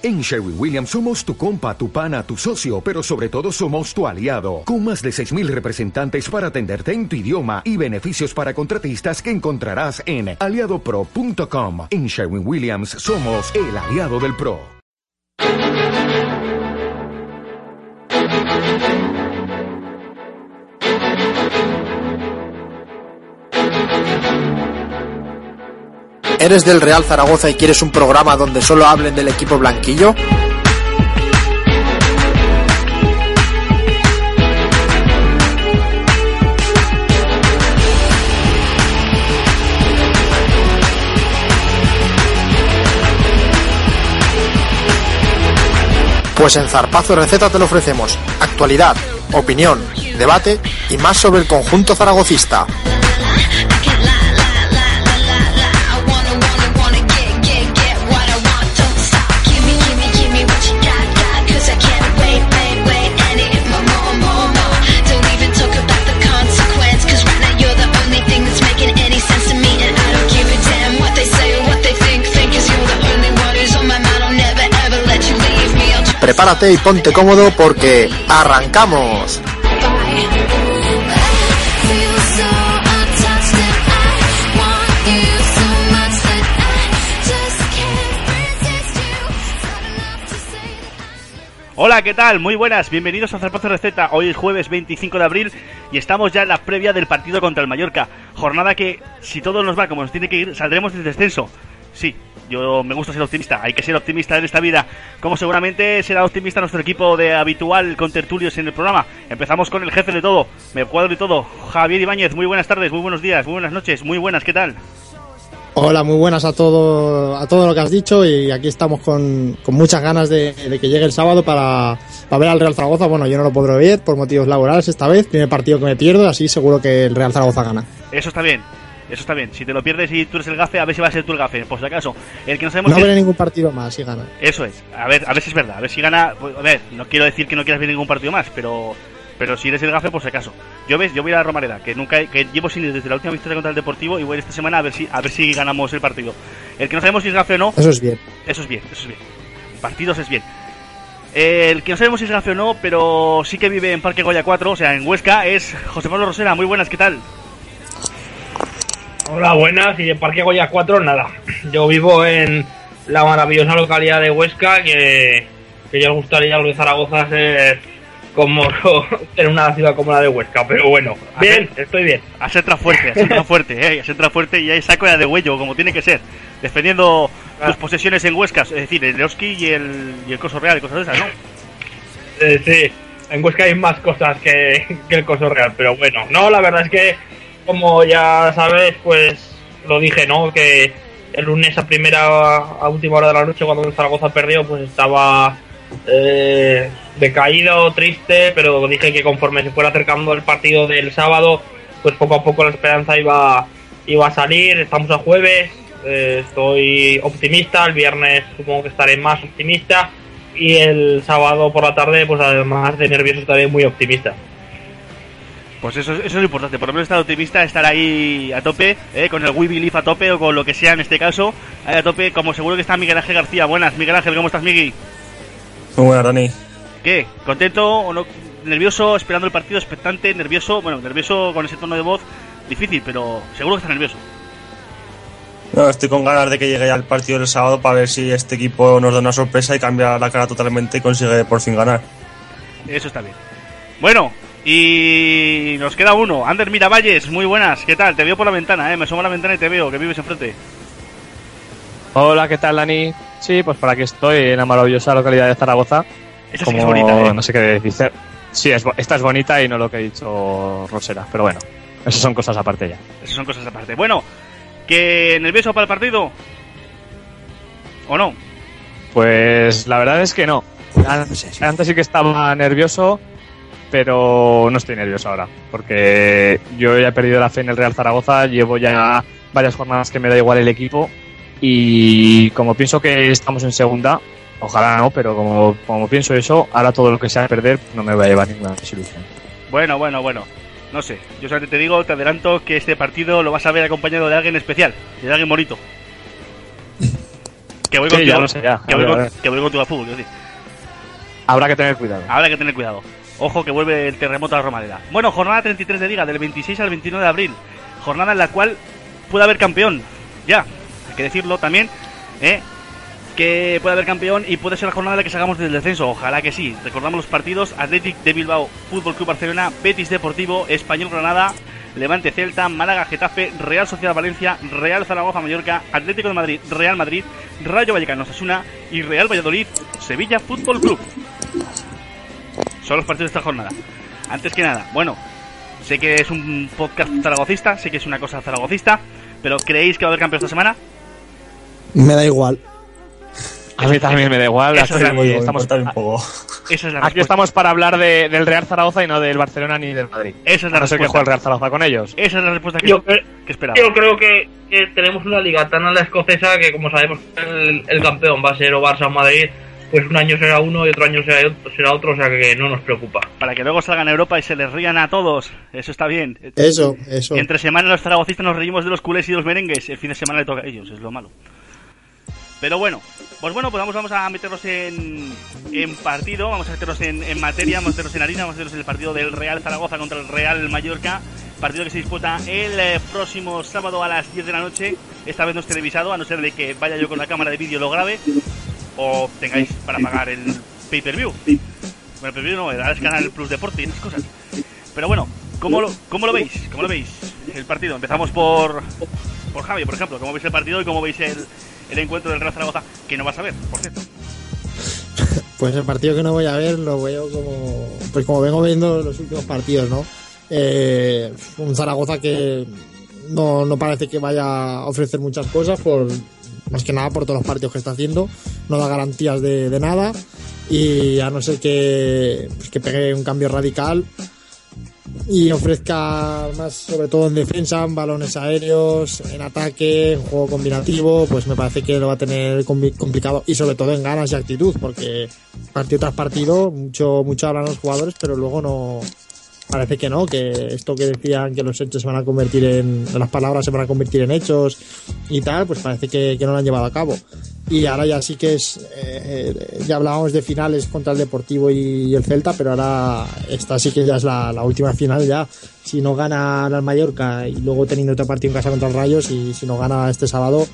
En Sherwin Williams somos tu compa, tu pana, tu socio, pero sobre todo somos tu aliado, con más de 6.000 representantes para atenderte en tu idioma y beneficios para contratistas que encontrarás en aliadopro.com. En Sherwin Williams somos el aliado del PRO. ¿Eres del Real Zaragoza y quieres un programa donde solo hablen del equipo blanquillo? Pues en Zarpazo Receta te lo ofrecemos. Actualidad, opinión, debate y más sobre el conjunto zaragocista. Prepárate y ponte cómodo porque arrancamos. Hola, ¿qué tal? Muy buenas, bienvenidos a Zarpazo Receta. Hoy es jueves 25 de abril y estamos ya en la previa del partido contra el Mallorca. Jornada que, si todo nos va como nos tiene que ir, saldremos del descenso. Sí, yo me gusta ser optimista, hay que ser optimista en esta vida, como seguramente será optimista nuestro equipo de habitual con tertulios en el programa. Empezamos con el jefe de todo, me cuadro y todo, Javier Ibáñez, muy buenas tardes, muy buenos días, muy buenas noches, muy buenas, ¿qué tal? Hola, muy buenas a todo, a todo lo que has dicho y aquí estamos con, con muchas ganas de, de, que llegue el sábado para, para, ver al Real Zaragoza. Bueno, yo no lo podré ver por motivos laborales esta vez, primer partido que me pierdo, así seguro que el Real Zaragoza gana. Eso está bien, eso está bien. Si te lo pierdes y tú eres el gafe, a ver si va a ser tú el gafe. Por si acaso, el que no sabemos. No veré ningún partido más si gana. Eso es. A ver, a ver si es verdad. A ver si gana. Pues, a ver, no quiero decir que no quieras ver ningún partido más, pero. Pero si eres el gafe, por si acaso. Yo ves, yo voy a la Romareda, que nunca que llevo sin ir desde la última victoria contra el Deportivo y voy esta semana a ver si a ver si ganamos el partido. El que no sabemos si es gafe o no. Eso es bien. Eso es bien, eso es bien. Partidos es bien. El que no sabemos si es gafe o no, pero sí que vive en Parque Goya 4, o sea, en Huesca, es José Pablo Rosera. Muy buenas, ¿qué tal? Hola, buenas. Y en Parque Goya 4, nada. Yo vivo en la maravillosa localidad de Huesca, que, que yo gustaría de Zaragoza ser como en una ciudad como la de Huesca. Pero bueno, bien, estoy bien. A ser fuerte, a ser fuerte, eh, fuerte y ahí saco ya de huello, como tiene que ser. Defendiendo tus posesiones en Huesca, es decir, el Leoski y el, y el Coso Real y cosas de esas, ¿no? Eh, sí, en Huesca hay más cosas que, que el Coso Real, pero bueno, no, la verdad es que como ya sabes, pues lo dije, ¿no? Que el lunes a primera, a última hora de la noche, cuando Zaragoza perdió, pues estaba eh, decaído, triste, pero dije que conforme se fuera acercando el partido del sábado, pues poco a poco la esperanza iba, iba a salir. Estamos a jueves, eh, estoy optimista, el viernes supongo que estaré más optimista y el sábado por la tarde, pues además de nervioso, estaré muy optimista. Pues eso, eso es lo importante, por lo menos estar optimista, estar ahí a tope, ¿eh? con el We Believe a tope o con lo que sea en este caso, ahí a tope, como seguro que está Miguel Ángel García. Buenas, Miguel Ángel, ¿cómo estás, Miguel? Muy buenas, Dani. ¿Qué? ¿Contento o no? ¿Nervioso, esperando el partido, expectante, nervioso? Bueno, nervioso con ese tono de voz, difícil, pero seguro que está nervioso. No, estoy con ganas de que llegue ya el partido del sábado para ver si este equipo nos da una sorpresa y cambia la cara totalmente y consigue por fin ganar. Eso está bien. Bueno, y nos queda uno. Ander Miravalles, muy buenas. ¿Qué tal? Te veo por la ventana, ¿eh? Me asomo a la ventana y te veo, que vives enfrente. Hola, ¿qué tal, Dani? Sí, pues por aquí estoy, en la maravillosa localidad de Zaragoza. Esa Como, sí que es bonita, ¿eh? No sé qué decir. Sí, es, esta es bonita y no lo que he dicho Rosera, pero bueno, esas son cosas aparte ya. Esas son cosas aparte. Bueno, ¿que nervioso para el partido? ¿O no? Pues la verdad es que no. Antes sí que estaba nervioso, pero no estoy nervioso ahora, porque yo ya he perdido la fe en el Real Zaragoza, llevo ya varias jornadas que me da igual el equipo y como pienso que estamos en segunda, ojalá no, pero como, como pienso eso, ahora todo lo que sea perder no me va a llevar ninguna desilusión. Bueno, bueno, bueno. No sé, yo solamente te digo, te adelanto que este partido lo vas a ver acompañado de alguien especial, de alguien bonito. Que voy Sí, contigo, ya lo sé, ya. que A voy, a con- que voy contigo al fútbol, decir. Habrá que tener cuidado. Habrá que tener cuidado. Ojo que vuelve el terremoto a Romareda. Bueno, jornada 33 de Liga, del 26 al 29 de abril. Jornada en la cual puede haber campeón. Ya, hay que decirlo también. ¿eh? Que puede haber campeón y puede ser la jornada en la que salgamos del descenso. Ojalá que sí. Recordamos los partidos: Athletic de Bilbao, Fútbol Club Barcelona, Betis Deportivo, Español Granada, Levante Celta, Málaga Getafe, Real Sociedad Valencia, Real Zaragoza Mallorca, Atlético de Madrid, Real Madrid, Rayo Vallecano Osasuna y Real Valladolid, Sevilla Fútbol Club. Son los partidos de esta jornada. Antes que nada, bueno, sé que es un podcast zaragocista, sé que es una cosa zaragocista, pero ¿creéis que va a haber campeón esta semana? Me da igual. A mí también me da igual. Eso aquí es algo, estamos, Importa un poco. Esa es la aquí respuesta. estamos para hablar de- del Real Zaragoza y no del Barcelona ni del Madrid. Esa es la A no ser que respuesta. juegue el Real Zaragoza con ellos. Esa es la respuesta que, Yo, que esperaba. yo creo que, que tenemos una liga tan a la escocesa que, como sabemos, el, el campeón va a ser o Barça o Madrid. Pues un año será uno y otro año será otro, será otro, o sea que no nos preocupa. Para que luego salgan a Europa y se les rían a todos. Eso está bien. Eso, eso. Entre semana los zaragocistas nos reímos de los culés y de los merengues. El fin de semana le toca a ellos, es lo malo. Pero bueno, pues bueno, pues vamos, vamos a meternos en, en partido, vamos a meternos en, en materia, vamos a meternos en harina, vamos a meternos en el partido del Real Zaragoza contra el Real Mallorca. Partido que se disputa el eh, próximo sábado a las 10 de la noche. Esta vez no es televisado, a no ser de que vaya yo con la cámara de vídeo y lo grabe. O tengáis para pagar el pay-per-view. Bueno, el pay-per-view no, es Canal Plus Deporte y esas cosas. Pero bueno, ¿cómo lo, cómo lo veis? ¿Cómo lo veis el partido? Empezamos por, por Javi, por ejemplo. ¿Cómo veis el partido y cómo veis el, el encuentro del Real Zaragoza? Que no vas a ver, por cierto. Pues el partido que no voy a ver lo veo como. Pues como vengo viendo los últimos partidos, ¿no? Eh, un Zaragoza que no, no parece que vaya a ofrecer muchas cosas, por más que nada por todos los partidos que está haciendo. No da garantías de, nada. Y a no ser que, pues que pegue un cambio radical y ofrezca más, sobre todo en defensa, en balones aéreos, en ataque, en juego combinativo, pues me parece que lo va a tener compli- complicado y sobre todo en ganas y actitud, porque partido tras partido mucho mucho hablan los jugadores, pero luego no parece que no, que esto que decían que los hechos se van a convertir en las palabras se van a convertir en hechos y tal, pues parece que, que no lo han llevado a cabo. Y ahora ya sí que es, eh, eh, ya hablábamos de finales contra el Deportivo y, el Celta, pero ahora esta sí que ya es la, la última final ya. Si no gana el Mallorca y luego teniendo otro partido en casa contra el Rayos y si no gana este sábado,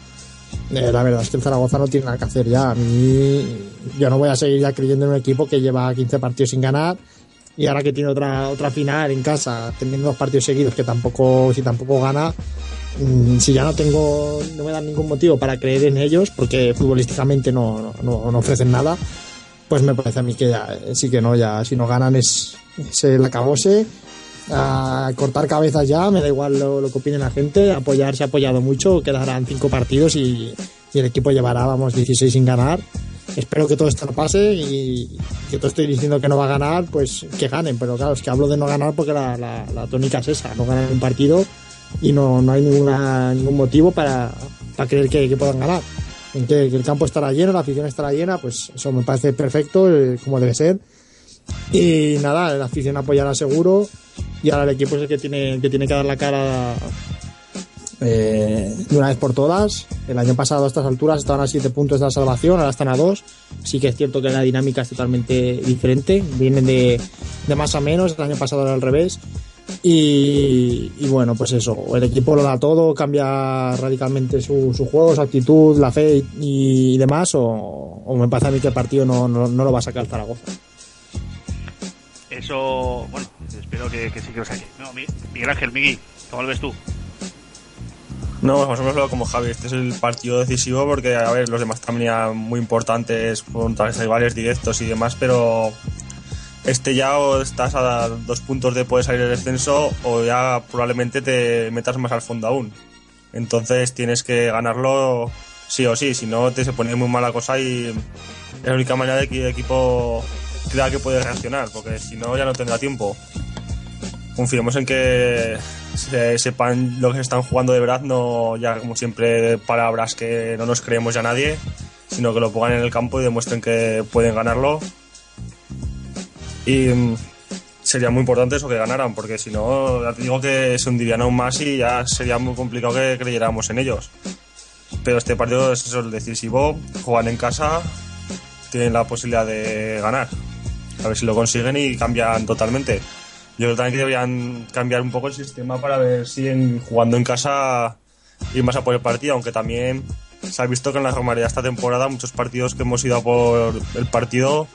eh, la verdad es que el Zaragoza no tiene nada que hacer ya. A mí, yo no voy a seguir ya creyendo en un equipo que lleva 15 partidos sin ganar y ahora que tiene otra otra final en casa, teniendo dos partidos seguidos que tampoco, si tampoco gana, mm, si ya no tengo, no me dan ningún motivo para creer en ellos, porque futbolísticamente no, no, no ofrecen nada, pues me parece a mí que ya, eh, sí que no, ya si no ganan es, es el acabose, a cortar cabezas ya, me da igual lo, lo que opine la gente, apoyar se ha apoyado mucho, quedarán cinco partidos y, y el equipo llevará, vamos, 16 sin ganar. Espero que todo esto no pase y que todo estoy diciendo que no va a ganar, pues que ganen. Pero claro, es que hablo de no ganar porque la, la, tónica es esa, no ganan un partido y no, no hay ninguna, ningún motivo para, para creer que, que puedan ganar. En que el campo estará lleno, la afición estará llena, pues eso me parece perfecto, eh, como debe ser. Y nada, la afición apoyará seguro y ahora el equipo es el que tiene, el que, tiene que dar la cara eh, de una vez por todas. El año pasado a estas alturas estaban a 7 puntos de la salvación, ahora están a 2. Sí que es cierto que la dinámica es totalmente diferente, vienen de, de más a menos, el año pasado era al revés. Y, bueno, pues eso, el equipo lo da todo, cambia radicalmente su, su juego, su actitud, la fe y, demás, o, me parece a mí que el partido no, no, no lo va a sacar Zaragoza. Eso, bueno, espero que, que sí que lo saque. Miguel Ángel, Miguel, ¿cómo lo ves tú? No, más o menos lo como Javi. Este es el partido decisivo porque, a ver, los demás también eran muy importantes contra rivales directos y demás, pero este ya o estás a dos puntos de poder salir del descenso o ya probablemente te metas más al fondo aún. Entonces tienes que ganarlo sí o sí, si no te se pone muy mala cosa y es la única manera de que el equipo crea que puede reaccionar, porque si no ya no tendrá tiempo. Confiemos en que se sepan lo que están jugando de verdad, no ya como siempre palabras que no nos creemos ya nadie, sino que lo pongan en el campo y demuestren que pueden ganarlo. Y mm, sería muy importante eso que ganaran, porque si no, ya te digo que se hundirían aún más y ya sería muy complicado que creyéramos en ellos. Pero este partido es eso, el decisivo. Juegan en casa, tienen la posibilidad de ganar. A ver si lo consiguen y cambian totalmente. Yo creo también que deberían cambiar un poco el sistema para ver si en, jugando en casa ir más a por el partido, aunque también se ha visto que en la romaría esta temporada muchos partidos que hemos ido a por el partido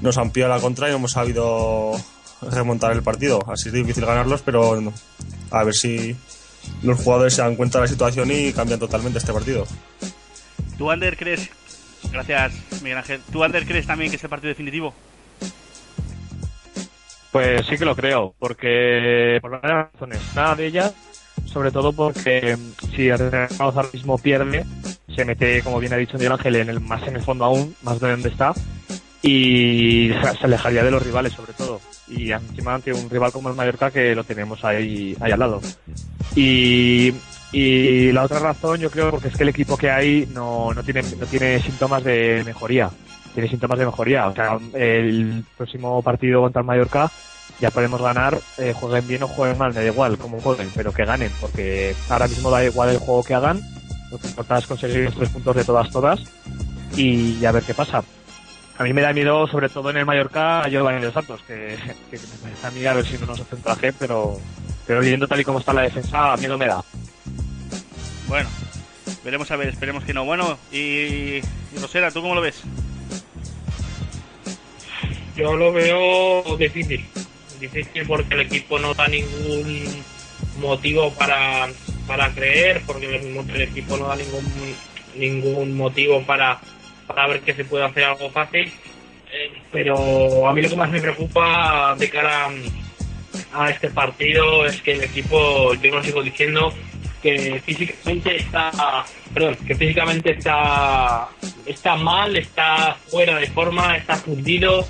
nos han pillado la contra y no hemos sabido remontar el partido. Así es difícil ganarlos, pero a ver si los jugadores se dan cuenta de la situación y cambian totalmente este partido. ¿Tú, Ander, crees? Gracias, Miguel Ángel. ¿Tú, Ander, crees también que es el partido definitivo? Pues sí que lo creo, porque por varias razones. Nada de ellas, sobre todo porque mm, si Zaragoza ahora mismo pierde, se mete, como bien ha dicho Miguel Ángel, en el, más en el fondo aún, más de donde está, y se alejaría de los rivales sobre todo. Y encima ante un rival como el Mallorca que lo tenemos ahí, ahí al lado. Y, y la otra razón yo creo porque es que el equipo que hay no, no, tiene, no tiene síntomas de mejoría tiene síntomas de mejoría. O sea, el próximo partido contra el Mallorca ya podemos ganar, eh, jueguen bien o jueguen mal, me da igual cómo jueguen, pero que ganen, porque ahora mismo da igual el juego que hagan, lo que importa es conseguir los tres puntos de todas, todas, y a ver qué pasa. A mí me da miedo, sobre todo en el Mallorca, a Giovanni de Santos, que, que me parece a mí a ver si no nos hace un traje, pero, pero viendo tal y como está la defensa, miedo me da. Bueno, veremos a ver, esperemos que no. Bueno, y, y Rosera, ¿tú cómo lo ves? Yo lo veo difícil. Difícil porque el equipo no da ningún motivo para, para creer, porque el, equipo no da ningún ningún motivo para, para ver que se puede hacer algo fácil. Eh, pero a mí lo que más me preocupa de cara a este partido es que el equipo, yo lo sigo diciendo, que físicamente está, perdón, que físicamente está, está mal, está fuera de forma, está fundido,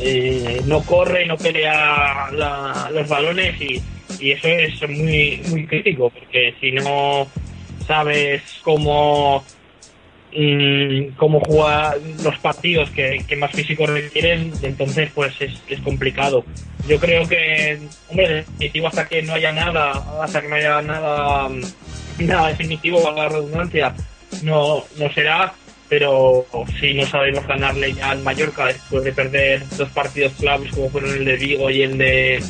eh, no corre, no pelea los balones y, eso es muy, muy crítico porque si no sabes cómo mm, cómo jugar los partidos que, más físico requieren, entonces pues es, complicado. Yo creo que, hombre, definitivo hasta que no haya nada, hasta que no haya nada, nada definitivo, a la redundancia, no, no será, pero si no sabemos ganarle al Mallorca después de perder dos partidos claves como fueron el de Vigo y el de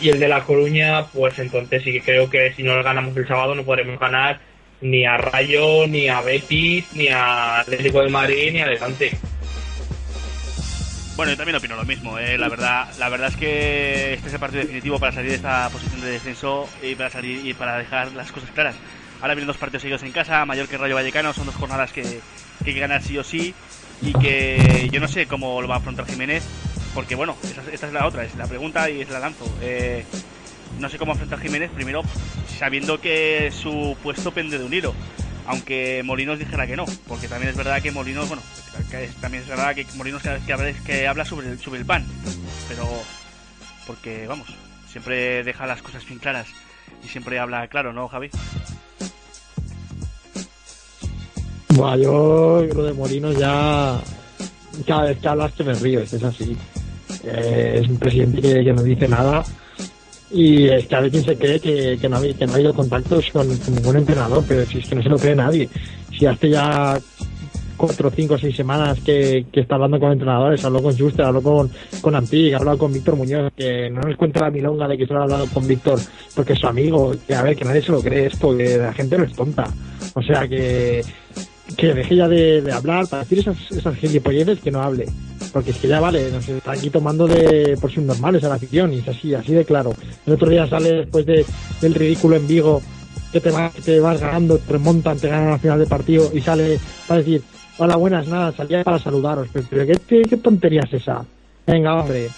y el de La Coruña, pues entonces sí que creo que si no ganamos el sábado no podremos ganar ni a Rayo, ni a Betis, ni a Atlético de Madrid, ni a Levante. Bueno, yo también opino lo mismo. ¿eh? La verdad, la verdad es que este es el partido definitivo para salir de esta posición de descenso y para salir y para dejar las cosas claras. Ahora vienen dos partidos seguidos en casa, Mallorca y Rayo Vallecano, son dos jornadas que, que hay que ganar sí o sí y que yo no sé cómo lo va a afrontar Jiménez, porque bueno, esta, es la otra, es la pregunta y es la lanzo. Eh, no sé cómo afrontar Jiménez, primero sabiendo que su puesto pende de un hilo, aunque Molinos dijera que no, porque también es verdad que Molinos, bueno, también es verdad que Molinos cada vez que habla, que habla sobre, el, sobre el pan, pero porque vamos, siempre deja las cosas bien claras y siempre habla claro, ¿no, Javi? Bueno, yo lo de Molinos ya cada vez que hablas te me río, es así. Eh, es un presidente que, no dice nada y es que a veces se cree que, que, no, ha, que no ha habido contactos con, ningún entrenador, pero si es que no se lo cree nadie. Si hace ya cuatro, cinco, seis semanas que, que está hablando con entrenadores, habló con Juster, habló con, con Antig, habló con Víctor Muñoz, que no nos cuenta la milonga de que solo ha hablado con Víctor porque es su amigo, que a ver, que nadie se lo cree esto, que la gente no es tonta. O sea que que deje ya de, hablar para decir esas, esas gilipolleces que no hable. Porque es que ya vale, nos está aquí tomando de por normales a la afición y es así, así de claro. El otro día sale después de, del ridículo en Vigo que te, vas, te vas ganando, te remontan, te ganan al final del partido y sale para decir, hola, buenas, nada, salía para saludaros. Pero, ¿qué, qué, tontería es esa? Venga, hombre.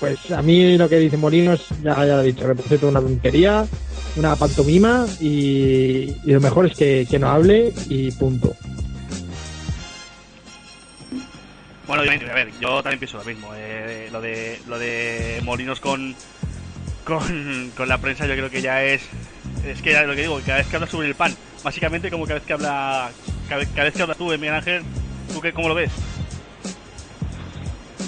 Pues a mí lo que dice Molinos, ya, lo he dicho, representa una tontería, una pantomima y, lo mejor es que, no hable y punto. Bueno, a ver, yo también pienso lo mismo. Eh, lo de lo de Molinos con, con, con la prensa yo creo que ya es es que ya lo que digo, cada vez que habla sobre el pan, básicamente como cada vez que habla cada vez, que hablas tú, Miguel Ángel, ¿tú qué, cómo lo ves?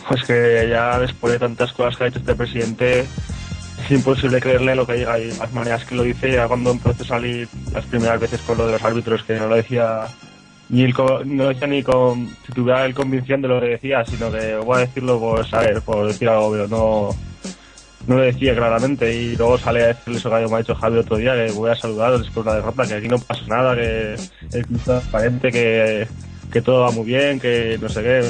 Pues que ya después de tantas cosas que ha hecho este presidente, es imposible creerle lo que diga y las maneras que lo dice. Ya cuando empezó a salir las primeras veces con lo de los árbitros que no lo decía ni el no lo decía ni con si tuviera el convicción de lo que decía sino que voy a decirlo por saber por decir algo pero no no lo decía claramente. Y luego sale a decirle eso que me ha dicho Javi otro día que voy a saludar después de la derrota que aquí no pasa nada que el club está transparente que todo va muy bien que no sé qué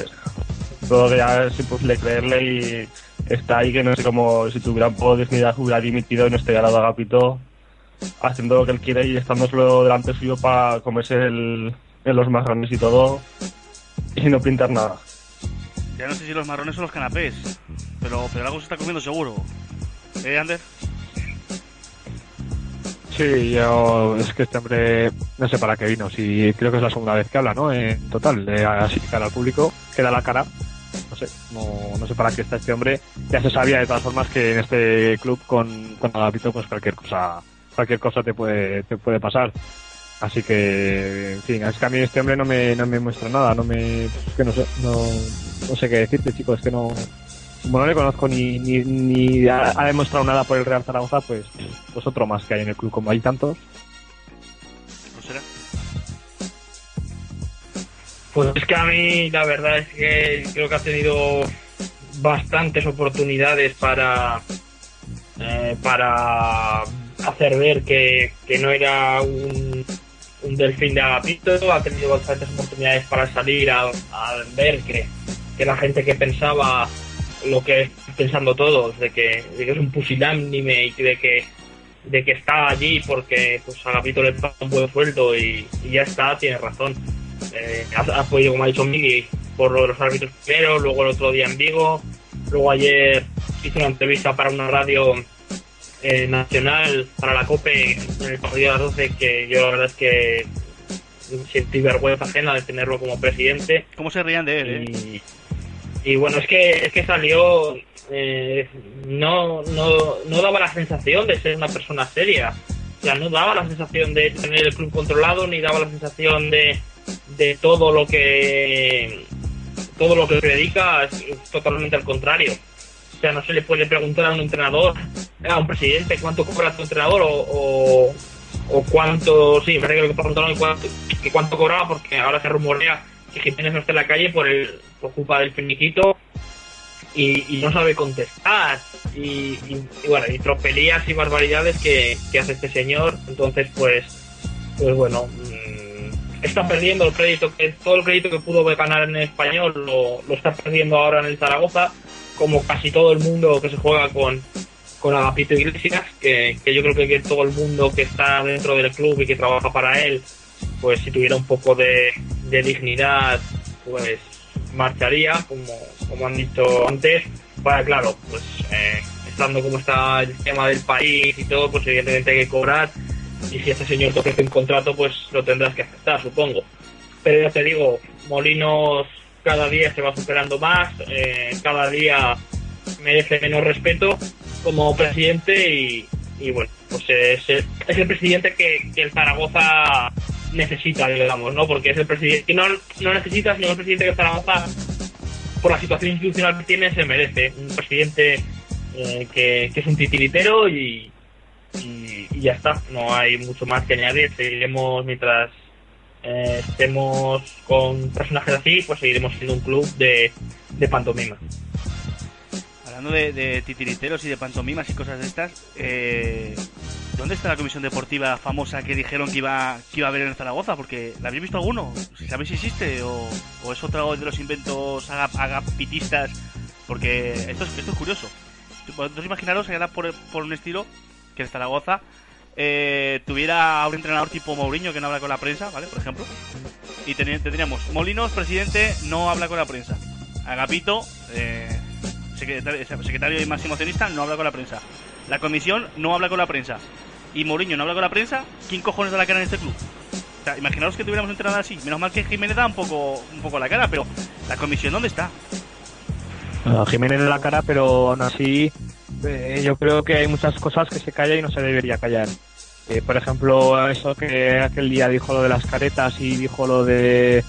todo que ya es imposible creerle y está ahí que no sé cómo si tuviera un poco de dignidad hubiera dimitido y no estaría al lado de Agapito haciendo lo que él quiere y estando solo delante suyo para comerse el, en los marrones y todo y no pintar nada. Ya no sé si los marrones son los canapés, pero, pero algo se está comiendo seguro. ¿Eh, Ander? Sí, yo, es que este hombre no sé para qué vino. Si creo que es la segunda vez que habla, ¿no? En total, de así cara al público, que da la cara. No sé, no, no sé para qué está este hombre. Ya se sabía de todas formas que en este club con, con Agapito, pues cualquier cosa, cualquier cosa te puede, te puede pasar. Así que, en fin, es que a mí este hombre no me, no me muestra nada, no me, es que no sé, no, no sé qué decirte, chicos, es que no, como no le conozco ni, ni, ni ha, ha demostrado nada por el Real Zaragoza, pues, pues otro más que hay en el club, como hay tantos. Pues es que a mí la verdad es que creo que ha tenido bastantes oportunidades para eh, para hacer ver que, que no era un, delfín de agapito, ha tenido bastantes oportunidades para salir a, a ver que, que la gente que pensaba lo que pensando todos, de que, de que es un pusilánime y de que de que está allí porque pues Agapito le paga un buen sueldo y ya está, tiene razón. Eh, ha, ha podido, como ha dicho Miguel, por lo de los árbitros primero, luego el otro día en Vigo, luego ayer hizo una entrevista para una radio eh, nacional, para la COPE, en el partido de las 12, que yo la verdad es que sentí vergüenza ajena de tenerlo como presidente. ¿Cómo se rían de él, eh? Y, y bueno, es que, es que salió, eh, no, no, no daba la sensación de ser una persona seria. O sea, no daba la sensación de tener el club controlado, ni daba la sensación de, de todo lo que todo lo que predica es, totalmente al contrario. O sea, no se le puede preguntar a un entrenador, a un presidente, cuánto cobra tu entrenador o, o, cuánto, sí, me que preguntaron cuánto, que cuánto cobraba porque ahora se rumorea que Jiménez no está en la calle por el por culpa del finiquito y, no sabe contestar. Y, bueno y tropelías y barbaridades que, que hace este señor. Entonces pues pues bueno está perdiendo el crédito que todo el crédito que pudo ganar en español lo, lo está perdiendo ahora en el Zaragoza como casi todo el mundo que se juega con con Agapito Iglesias que, que yo creo que, todo el mundo que está dentro del club y que trabaja para él pues si tuviera un poco de, de dignidad pues marcharía como, como han dicho antes. Para claro pues eh, estando como está el tema del país y todo pues evidentemente hay que cobrar y si este señor te ofrece un contrato pues lo tendrás que aceptar supongo. Pero ya te digo Molinos cada día se va superando más eh, cada día merece menos respeto como presidente y, y bueno pues es, el- es el presidente que, que el Zaragoza necesita digamos no porque es el presidente que no, no necesita sino el presidente que Zaragoza por la situación institucional que tiene se merece. Un presidente eh, que, que es un titiritero y, y, ya está no hay mucho más que añadir seguiremos mientras eh, estemos con personajes así pues seguiremos siendo un club de, de pantomima Hablando de, titiriteros y de pantomimas y cosas de estas, eh, ¿dónde está la comisión deportiva famosa que dijeron que iba, que iba a haber en Zaragoza? Porque ¿la habéis visto alguno? ¿Sabéis si existe? ¿O, o es otro de los inventos aga- agapitistas? Porque esto es, esto es curioso. Vosotros imaginaros era por, por un estilo que Zaragoza eh, tuviera un entrenador tipo Mourinho que no habla con la prensa, ¿vale? Por ejemplo. Y tendríamos Molinos, presidente, no habla con la prensa. Agapito, eh, secretario, y máximo accionista, no habla con la prensa. La comisión no habla con la prensa. Y Mourinho no habla con la prensa. ¿Quién cojones da la cara en este club? O imaginaos que tuviéramos un entrenador así. Menos mal que Jiménez da un poco, un poco la cara, pero la comisión ¿dónde está? Jiménez en la cara, pero aún así eh, yo creo que hay muchas cosas que se calla y no se debería callar. Eh, por ejemplo, eso que aquel día dijo lo de las caretas y dijo lo de...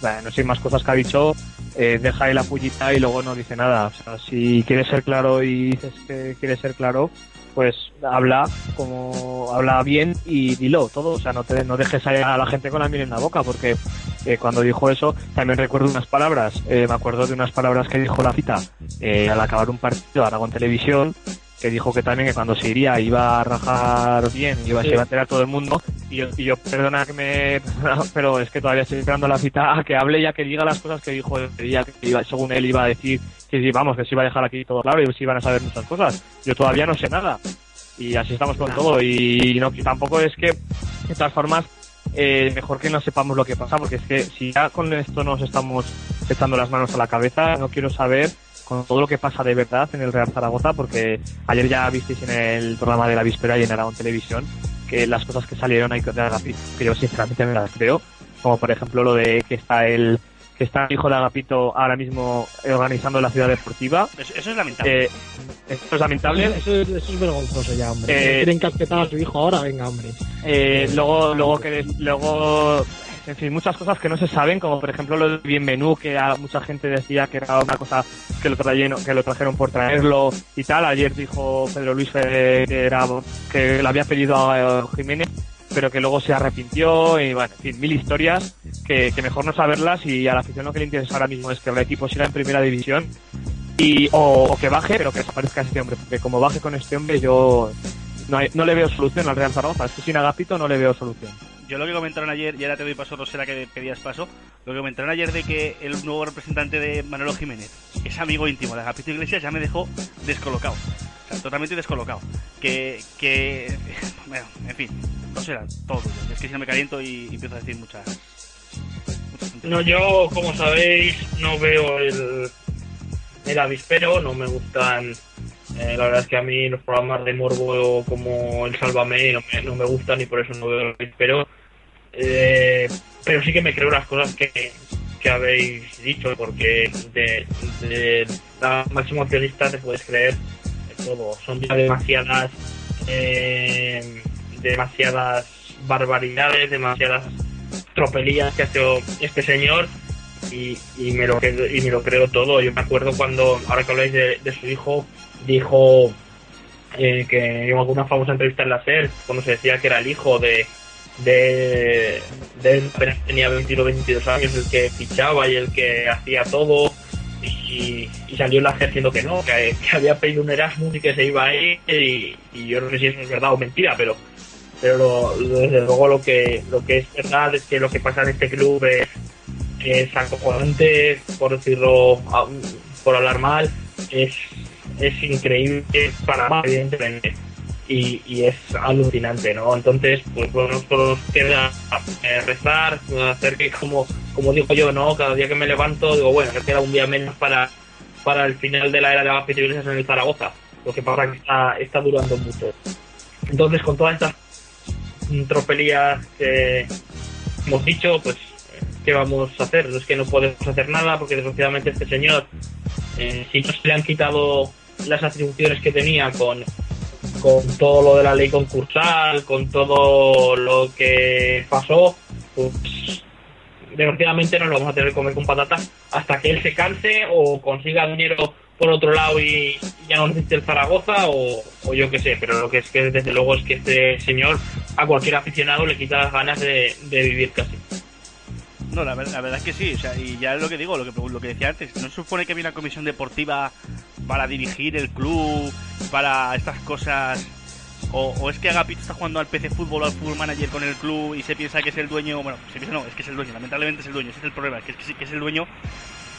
Bueno, no sé, más cosas que ha dicho, eh, deja ahí la pullita y luego no dice nada. O sea, si quieres ser claro y dices que quieres ser claro, pues habla como habla bien y dilo todo, o sea, no te no dejes a la gente con la miel en la boca, porque eh, cuando dijo eso también recuerdo unas palabras, eh, me acuerdo de unas palabras que dijo la cita eh, al acabar un partido de Aragón Televisión, que dijo que también que cuando se iría iba a rajar bien, iba, se iba a enterar todo el mundo, y yo, y yo perdona que me, pero es que todavía estoy esperando la cita a que hable ya que diga las cosas que dijo el día que iba, según él iba a decir que vamos, que se iba a dejar aquí todo claro y se iban a saber muchas cosas. Yo todavía no sé nada. Y así estamos con todo. Y no, y tampoco es que, de todas formas, eh, mejor que no sepamos lo que pasa, porque es que si ya con esto nos estamos echando las manos a la cabeza, no quiero saber con todo lo que pasa de verdad en el Real Zaragoza, porque ayer ya visteis en el programa de la víspera y en Aragón Televisión que las cosas que salieron hay que yo sinceramente me las creo, como por ejemplo lo de que está el está el hijo de Agapito ahora mismo organizando la ciudad deportiva. Eso, eso es lamentable. Eh, esto es lamentable. Eso, es- eso es vergonzoso ya, hombre. Eh, Quieren casquetar a su hijo ahora, venga, hombre. Eh, luego, luego que luego, en fin, muchas cosas que no se saben, como por ejemplo lo de Bienvenú, que a mucha gente decía que era una cosa que lo trajeron, que lo trajeron por traerlo y tal. Ayer dijo Pedro Luis Fe- que era que le había pedido a eh, Jiménez, pero que luego se arrepintió y bueno, en fin, mil historias que, que mejor no saberlas y a la afición lo que le interesa ahora mismo es que el equipo siga en primera división y o, o que baje, pero que desaparezca este hombre, porque como baje con este hombre yo no, hay- no le veo solución al Real Zaragoza. Es que sin Agapito no le veo solución. Yo lo que comentaron ayer, y ahora te doy paso, Rosera, que pedías paso, lo que comentaron ayer de que el nuevo representante de Manolo Jiménez es amigo íntimo de Agapito Iglesias ya me dejó descolocado. Totalmente descolocado. Que, que, bueno, en fin, Rosera, todo tuyo. Es que si no me caliento y, empiezo a decir muchas... muchas. No, yo, como sabéis, no veo el, el avispero, no me gustan. eh, la verdad es que a mí los programas de Morbo como el Sálvame no me, no me gustan y por eso no veo el avispero. Eh, pero sí que me creo las cosas que, que habéis dicho, porque de, la máxima accionista te puedes creer todo. Son ya demasiadas, eh, demasiadas barbaridades, demasiadas tropelías que ha hecho este señor y, me lo y me lo creo todo. Yo me acuerdo cuando, ahora que habláis de, su hijo, dijo eh, que en alguna famosa entrevista en la SER, cuando se decía que era el hijo de de, él apenas tenía 21 22 años el que fichaba y el que hacía todo y, y salió la SER diciendo que no, que, había pedido un Erasmus y que se iba a ir y, yo no sé si eso es verdad o mentira, pero pero lo- desde luego lo que lo que es verdad es que lo que pasa en este club es, es acojonante por decirlo por hablar mal es es increíble para mal evidentemente y, y es alucinante no entonces pues bueno solo nos queda eh, rezar hacer que como como digo yo no cada día que me levanto digo bueno queda un día menos para para el final de la era de las Iglesias en el Zaragoza lo que pasa que está está durando mucho. Entonces con todas estas tropelías que hemos dicho, pues, ¿qué vamos a hacer? Es que no podemos hacer nada porque desgraciadamente este señor, eh, si no se le han quitado las atribuciones que tenía con, con todo lo de la ley concursal, con todo lo que pasó, pues desgraciadamente nos lo vamos a tener que comer con patatas hasta que él se canse o consiga dinero por otro lado y ya no necesite el Zaragoza o, yo qué sé, pero lo que es que desde luego es que este señor a cualquier aficionado le quita las ganas de vivir casi. No, la, ver- la verdad es que sí, o sea, y ya es lo que digo, lo que, lo que decía antes, no supone que había una comisión deportiva para dirigir el club, para estas cosas, o, o es que Agapito está jugando al PC Fútbol o al Fútbol Manager con el club y se piensa que es el dueño, bueno, se piensa no, es que es el dueño, lamentablemente es el dueño, ese es el problema, es que, es que es el dueño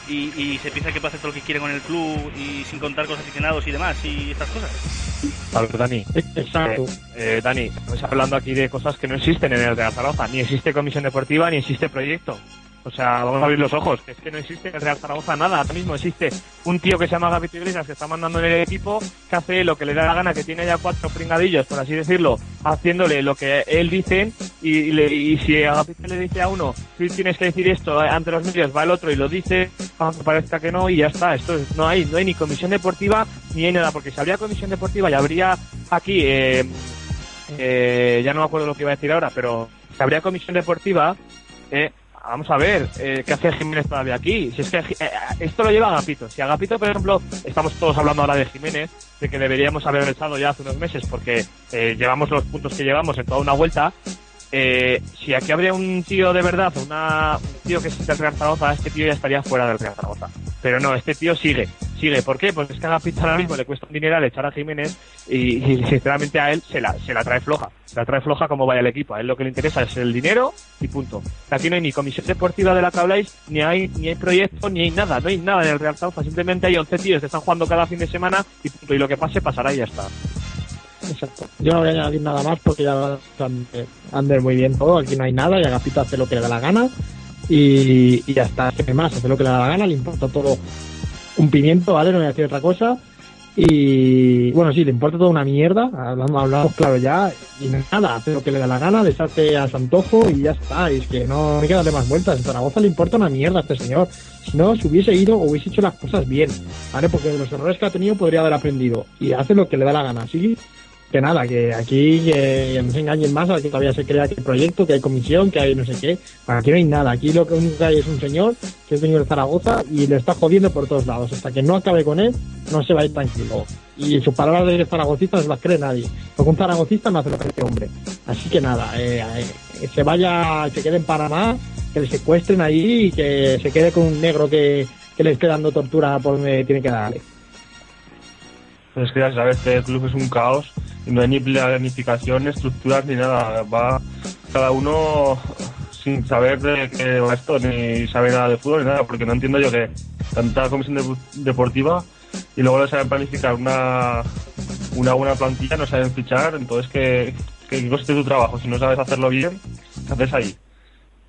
y, y se piensa que puede hacer todo lo que quiere con el club y sin contar con los aficionados y demás y estas cosas. A ver, Dani. Exacto. Eh, Dani, estamos hablando aquí de cosas que no existen en el Real Zaragoza. Ni existe comisión deportiva, ni existe proyecto. O sea, vamos a abrir los ojos. Es que no existe en el Real Zaragoza nada. Ahora mismo existe un tío que se llama Gavito Iglesias que está mandando en el equipo, que hace lo que le da la gana, que tiene ya cuatro pringadillos, por así decirlo, haciéndole lo que él dice. Y, y y si Agapito le dice a uno, tú tienes que decir esto ante los medios, va el otro y lo dice, aunque parezca que no, y ya está. Esto es- no hay, no hay ni comisión deportiva ni hay nada, porque si habría comisión deportiva y habría aquí, eh, eh, ya no me acuerdo lo que iba a decir ahora, pero si habría comisión deportiva, eh, vamos a ver, eh, ¿qué hace Jiménez todavía aquí? Si es que eh, esto lo lleva Agapito. Si Agapito, por ejemplo, estamos todos hablando ahora de Jiménez, de que deberíamos haber echado ya hace unos meses porque eh, llevamos los puntos que llevamos en toda una vuelta. Eh, si aquí habría un tío de verdad, una, un tío que es del Real Zaragoza, este tío ya estaría fuera del Real Zaragoza. Pero no, este tío sigue, sigue. ¿Por qué? Porque es que a Agapito ahora mismo le cuesta un dineral echar a Jiménez y, y, sinceramente a él se la, se la trae floja. Se la trae floja como vaya el equipo. A él lo que le interesa es el dinero y punto. Aquí no hay ni comisión deportiva de la que habláis, ni hay, ni hay proyecto, ni hay nada. No hay nada en el Real Zaragoza. Simplemente hay 11 tíos que están jugando cada fin de semana y punto. Y lo que pase pasará y ya está. Exacto. Yo no voy a añadir nada más porque ya Ander muy bien todo. Aquí no hay nada y Agapito hace lo que le da la gana. Y, ya está. ¿Qué más? Hace lo que le da la gana, le importa todo un pimiento, ¿vale? No voy a decir otra cosa. Y bueno, sí, le importa toda una mierda, hablamos, hablamos claro ya, y nada, hace lo que le da la gana, deshace a su antojo y ya está, y es que no me quedan más vueltas, a Zaragoza le importa una mierda a este señor, si no, se hubiese ido o hubiese hecho las cosas bien, ¿vale? Porque de los errores que ha tenido podría haber aprendido, y hace lo que le da la gana, así que nada, que aquí que no se engañen más a que todavía se crea que hay proyecto, que hay comisión, que hay no sé qué. Aquí no hay nada. Aquí lo que único que hay es un señor, que es dueño de Zaragoza, y le está jodiendo por todos lados. Hasta que no acabe con él, no se va a ir tranquilo. Y sus palabras de zaragocista no las cree nadie. Porque un zaragocista no hace lo que este hombre. Así que nada, eh, eh, se vaya, se quede en Panamá, que le secuestren ahí y que se quede con un negro que, que le esté dando tortura por donde tiene que darle. Pues es que ya sabes, este club es un caos y no hay ni planificación, estructuras ni nada. Va cada uno sin saber de qué va esto, ni sabe nada de fútbol ni nada, porque no entiendo yo que tanta comisión de- deportiva y luego no saben planificar una, una buena plantilla, no saben fichar, entonces que, que tu trabajo. Si no sabes hacerlo bien, ¿qué haces ahí?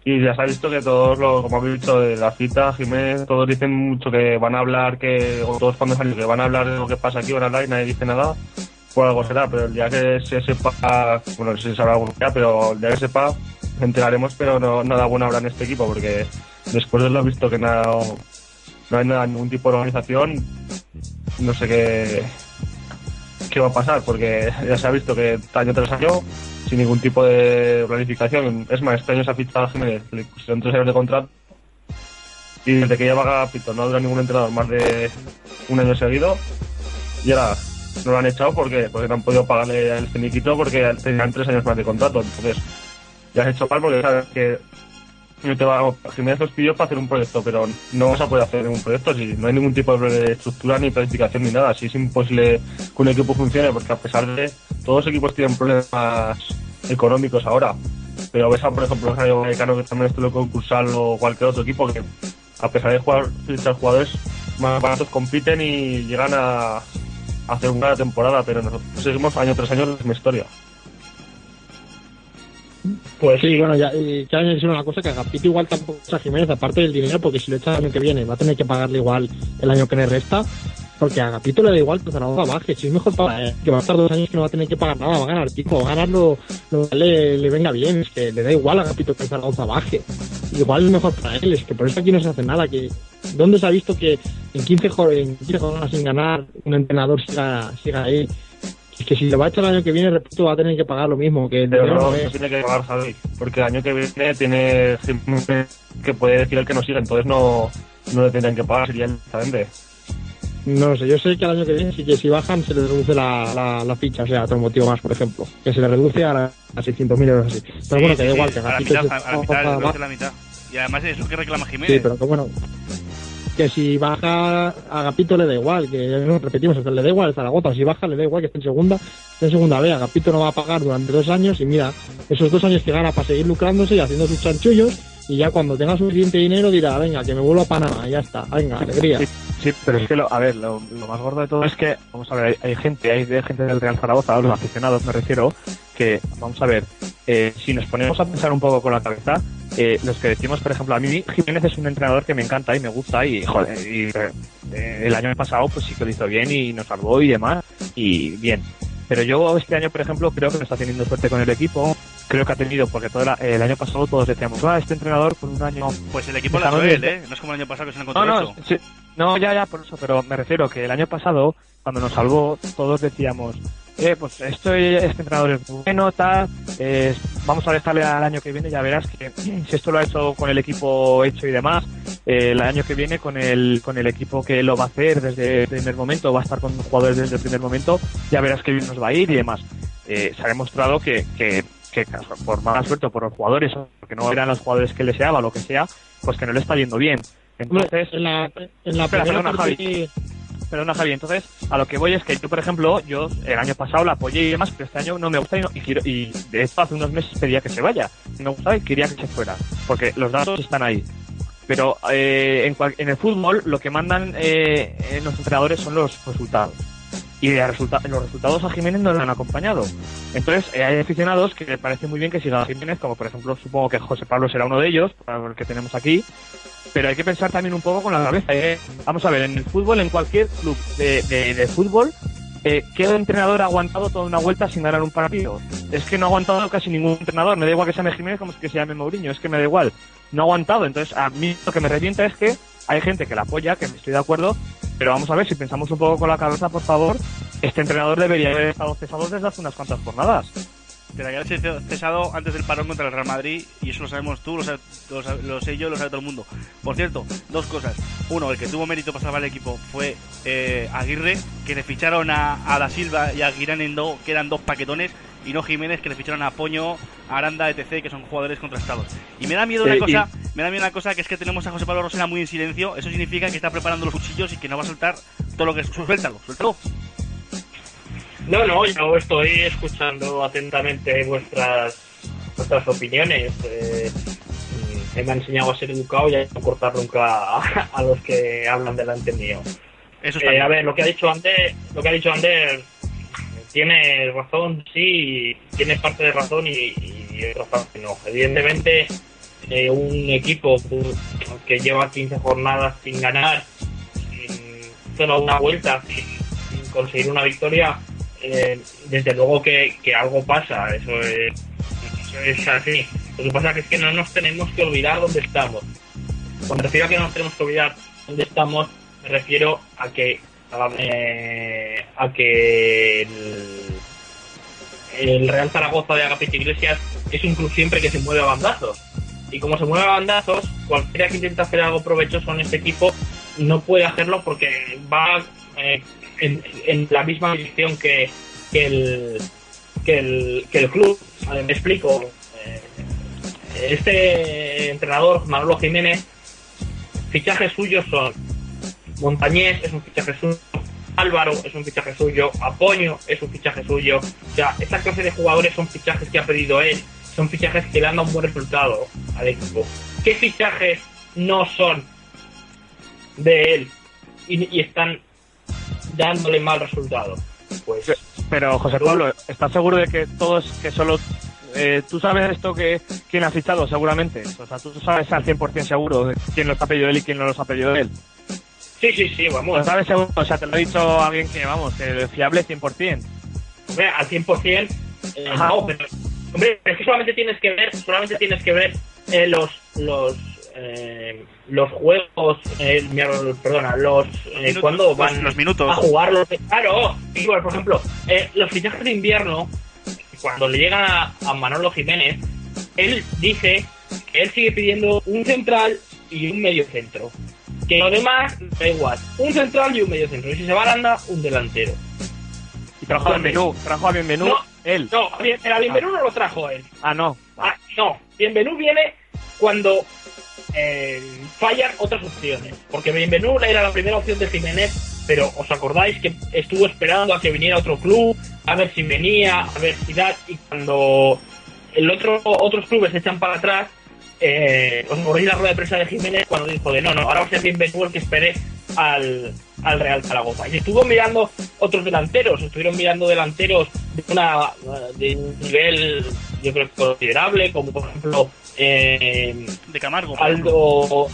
Y ya se ha visto que todos, lo, como habéis dicho, de la cita, Jiménez, todos dicen mucho que van a hablar, que, o todos cuando salen, que van a hablar de lo que pasa aquí, van a hablar y nadie dice nada, por algo será, pero el día que se sepa, bueno, no sé si sabrá algún día, pero el día que sepa, enteraremos, pero no, nada bueno habrá en este equipo, porque después de lo visto que nada, no hay nada, ningún tipo de organización, no sé qué, qué va a pasar, porque ya se ha visto que año tras año, sin ningún tipo de planificación, es más, este año se ha fichado a Jiménez, le pusieron tres años de contrato, y desde que lleva Agapito no dura ningún entrenador más de un año seguido, y ahora no lo han echado porque, porque no han podido pagarle el finiquito porque tenían tres años más de contrato, entonces ya has hecho mal porque sabes que no te va, Jiménez los pidió para hacer un proyecto, pero no a poder hacer ningún proyecto si no hay ningún tipo de estructura ni planificación ni nada. Así es imposible que un equipo funcione porque a pesar de todos los equipos tienen problemas económicos ahora. Pero ves a, por ejemplo, el Rayo Vallecano que también estuvo concursal o cualquier otro equipo que a pesar de jugar fichar jugadores más baratos compiten y llegan a, hacer una temporada, pero nosotros seguimos año tras año la misma historia. Pues sí, bueno, ya, y quiero añadir una cosa, que Agapito igual tampoco echa a Jiménez, aparte del dinero, porque si lo echa el año que viene, va a tener que pagarle igual el año que le resta, porque a Agapito le da igual que Zaragoza baje, si es mejor para él, que va a estar dos años que no va a tener que pagar nada, va a ganar tipo, va a ganar lo, que le, venga bien, es que le da igual a Agapito que Zaragoza baje, igual es mejor para él, es que por eso aquí no se hace nada, que ¿dónde se ha visto que en 15, jor- en 15 jornadas sin ganar un entrenador siga, siga ahí? Es que si lo va a echar el año que viene, repito, va a tener que pagar lo mismo, que el Pero dinero no, no no es. tiene que pagar Javi, porque el año que viene tiene Jiménez que puede decir el que no siga, entonces no, no le tendrían que pagar, sería directamente. No lo sé, yo sé que el año que viene sí que si bajan se les reduce la, la, la ficha, o sea, otro motivo más, por ejemplo, que se le reduce a, la- a 600.000 euros así. Pero Sí, bueno, sí, que da sí, igual, que a la mitad, se- a la mitad, reduce la mitad. Y además es lo que reclama Jiménez. Sí, pero que bueno, que si baja a Gapito le da igual, que repetimos, le da igual Zaragoza, si baja le da igual que esté en segunda, esté en segunda B, Agapito no va a pagar durante dos años y mira, esos dos años que gana para seguir lucrándose y haciendo sus chanchullos y ya cuando tenga suficiente dinero dirá, venga, que me vuelvo a Panamá, y ya está, venga, alegría. Sí, sí, pero es que, lo, a ver, lo, lo más gordo de todo es que, vamos a ver, hay, hay gente, hay de gente del Real Zaragoza, los aficionados me refiero, que, vamos a ver, eh, si nos ponemos a pensar un poco con la cabeza, eh, los que decimos, por ejemplo, a mí Jiménez es un entrenador que me encanta y me gusta y, joder, y, eh, el año pasado pues sí que lo hizo bien y nos salvó y demás, y bien. Pero yo este año, por ejemplo, creo que no está teniendo suerte con el equipo, creo que ha tenido, porque todo la- el año pasado todos decíamos, ah, este entrenador con un año Pues el equipo hecho él. ¿eh? No es como el año pasado que se lo no, encontró no, sí. no, ya, ya, por eso, pero me refiero que el año pasado, cuando nos salvó, todos decíamos, eh, pues estoy, este entrenador es bueno, tal, eh, vamos a dejarle al año que viene, ya verás que si esto lo ha hecho con el equipo hecho y demás, eh, el año que viene con el, con el equipo que lo va a hacer desde el primer momento, va a estar con jugadores desde el primer momento, ya verás que bien nos va a ir y demás. Eh, se ha demostrado que, que, que por mala suerte por los jugadores, porque no eran los jugadores que él deseaba lo que sea, pues que no le está yendo bien. Entonces, en la, en la primera Javi. Perdona, Javi. Entonces, a lo que voy es que yo, por ejemplo, yo el año pasado la apoyé y demás, pero este año no me gusta y, no- y quiero, y de esto hace unos meses pedía que se vaya. No me gustaba y quería que se fuera, porque los datos están ahí. Pero eh, en, cual- en el fútbol lo que mandan eh, los entrenadores son los resultados. Y los resultados a Jiménez no le han acompañado. Entonces, eh, hay aficionados que le parece muy bien que siga a Jiménez, como por ejemplo, supongo que José Pablo será uno de ellos, el que tenemos aquí. Pero hay que pensar también un poco con la cabeza. ¿eh? Vamos a ver, en el fútbol, en cualquier club de, de- de fútbol, eh, ¿qué entrenador ha aguantado toda una vuelta sin ganar un partido? Es que no ha aguantado casi ningún entrenador. Me da igual que se llame Jiménez como que se llame Mourinho. Es que me da igual. No ha aguantado. Entonces, a mí lo que me revienta es que hay gente que la apoya, que estoy de acuerdo, pero vamos a ver, si pensamos un poco con la cabeza, por favor, este entrenador debería haber estado cesado desde hace unas cuantas jornadas. Tendría que haberse cesado antes del parón contra el Real Madrid y eso lo sabemos tú, lo, sabe- lo sabe- lo sé yo, lo sabe todo el mundo. Por cierto, dos cosas. Uno, el que tuvo mérito para salvar el equipo fue eh, Aguirre, que le ficharon a, a Da Silva y a Guiranendo, que eran dos paquetones, y no Jiménez, que le ficharon a Poño, a Aranda, etc., que son jugadores contrastados. Y me da miedo una Eh, y- cosa, me da miedo una cosa, que es que tenemos a José Pablo Rosena muy en silencio. Eso significa que está preparando los cuchillos y que no va a soltar todo lo que... Suéltalo, suéltalo. No, no, yo estoy escuchando atentamente vuestras vuestras opiniones. Eh, me ha enseñado a ser educado y a no cortar nunca a, a los que hablan delante mío. Eso está Eh, a ver, lo que ha dicho Ander, lo que ha dicho Ander tiene razón, sí, tiene parte de razón y, y otra parte no. Evidentemente, eh, un equipo que lleva 15 jornadas sin ganar, sin solo una vuelta, sin, sin conseguir una victoria, eh, desde luego que, que algo pasa, eso es, eso es así. Lo que pasa es que no nos tenemos que olvidar dónde estamos. Cuando refiero a que no nos tenemos que olvidar dónde estamos, me refiero a que a, eh, que el, el Real Zaragoza de Agapito Iglesias es un club siempre que se mueve a bandazos. Y como se mueve a bandazos, cualquiera que intenta hacer algo provechoso en este equipo no puede hacerlo porque va eh, en, la misma dirección que, que, el, que, el, que el club. Me explico. Eh, este entrenador, Manolo Jiménez, fichajes suyos son Montañés es un fichaje suyo, Álvaro es un fichaje suyo, Apoño es un fichaje suyo. O sea, esta clase de jugadores son fichajes que ha pedido él, son fichajes que le han dado un buen resultado al equipo. ¿Qué fichajes no son de él y, y están dándole mal resultado? Pues Pero, José Pablo, ¿estás seguro de que todos, que solo... eh, tú sabes esto que quién ha fichado seguramente? O sea, tú sabes al 100% seguro de quién los ha pedido él y quién no los ha pedido él. sí, sí, sí, vamos. Lo sabes seguro, o sea, te lo ha dicho alguien que, vamos, que es fiable 100%. Hombre, al 100%, eh, Ajá. no, pero, hombre, es que solamente tienes que ver, solamente tienes que ver eh, los, los, eh, los juegos, eh, mira, perdona, los, eh, Minutos, cuando van los minutos. a jugar los, claro, igual, por ejemplo, eh, los fichajes de invierno, cuando le llegan a, a Manolo Jiménez, él dice que él sigue pidiendo un central y un medio centro. Que lo demás da igual, un central y un medio centro. Y si se va a Aranda, un delantero. Y trajo a. Bienvenú, trajo a Bienvenú No. él. No, el Bienvenú no lo trajo él. Ah, no. Ah, no, Bienvenú viene cuando eh, fallan otras opciones. Porque Bienvenú era la primera opción de Jiménez, pero os acordáis que estuvo esperando a que viniera otro club, a ver si venía, a ver si da, y cuando el otro, otros clubes se echan para atrás, eh, os acordáis la rueda de prensa de Jiménez cuando dijo de no, no, ahora va a ser Bienvenú el que espere al, al Real Zaragoza. Y estuvo mirando otros delanteros, estuvieron mirando delanteros de, una, de un nivel, yo creo considerable, como por ejemplo eh, De Camargo. Aldo.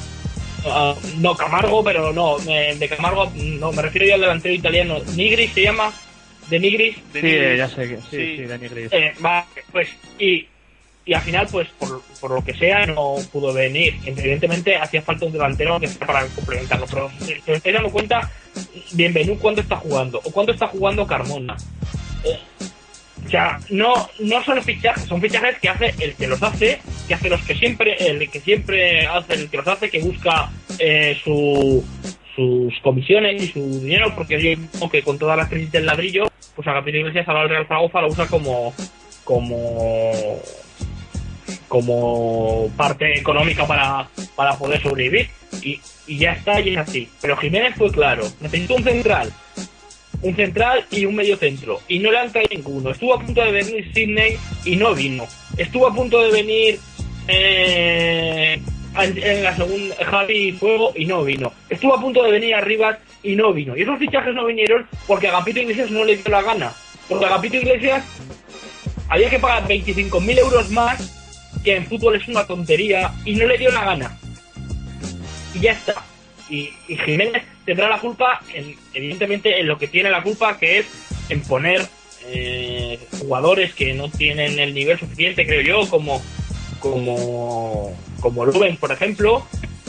ah, no, Camargo, pero no, me- de Camargo, no, me refiero yo al delantero italiano. Nigris se llama, de Nigris. De Sí, Nigris. eh, ya sé que sí, Sí. sí, Dani Gris. Eh, va, pues, y, y al final, pues, por, por lo que sea, no pudo venir. Evidentemente, hacía falta un delantero que sea para complementarlo. Pero si os estáis dando cuenta, Bienvenú cuándo está jugando, o cuándo está jugando Carmona. Eh, sea, no, no son fichajes, son fichajes que hace el que los hace, que hace los que siempre, el que siempre hace el que los hace, que busca eh, su, sus comisiones y su dinero, porque yo creo que con toda la crisis del ladrillo, pues Agapito Iglesias ahora el Real Zaragoza lo usa como como como parte económica para, para poder sobrevivir. Y, y ya está y es así. Pero Jiménez fue claro. Necesito un central un central y un medio centro. Y no le han traído ninguno. Estuvo a punto de venir Sidney y no vino. Estuvo a punto de venir eh, en la segunda Javi Fuego y no vino. Estuvo a punto de venir Arribas y no vino. Y esos fichajes no vinieron porque a Agapito Iglesias no le dio la gana. Porque a Agapito Iglesias había que pagar 25.000 euros más, que en fútbol es una tontería, y no le dio la gana. Y ya está. Y Jiménez tendrá la culpa, en- evidentemente, en lo que tiene la culpa, que es en poner eh, jugadores que no tienen el nivel suficiente, creo yo, como como como Rubén, por ejemplo,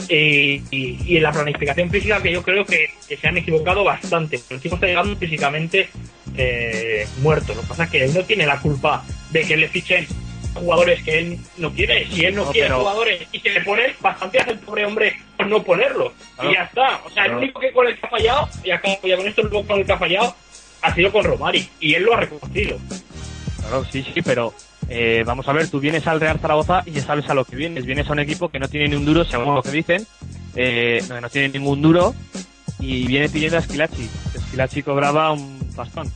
y, y- y en la planificación física que yo creo que, que se han equivocado bastante. El equipo está llegando físicamente eh, muerto. Lo que pasa es que él no tiene la culpa de que le fichen jugadores que él no quiere. Si él no, No, quiere pero- jugadores y se le pone, bastante hace el pobre hombre por no ponerlos. Claro. Y ya está. O sea, el único que con el que ha fallado, y acabo ya con esto, con el que ha fallado ha sido con Romari. Y él lo ha reconocido. Claro, sí, sí, pero eh, vamos a ver, tú vienes al Real Zaragoza y ya sabes a lo que vienes. Vienes a un equipo que no tiene ni un duro, según lo que dicen, eh, no, no tiene ningún duro y viene pidiendo a Esquilachi. Esquilachi cobraba un bastón.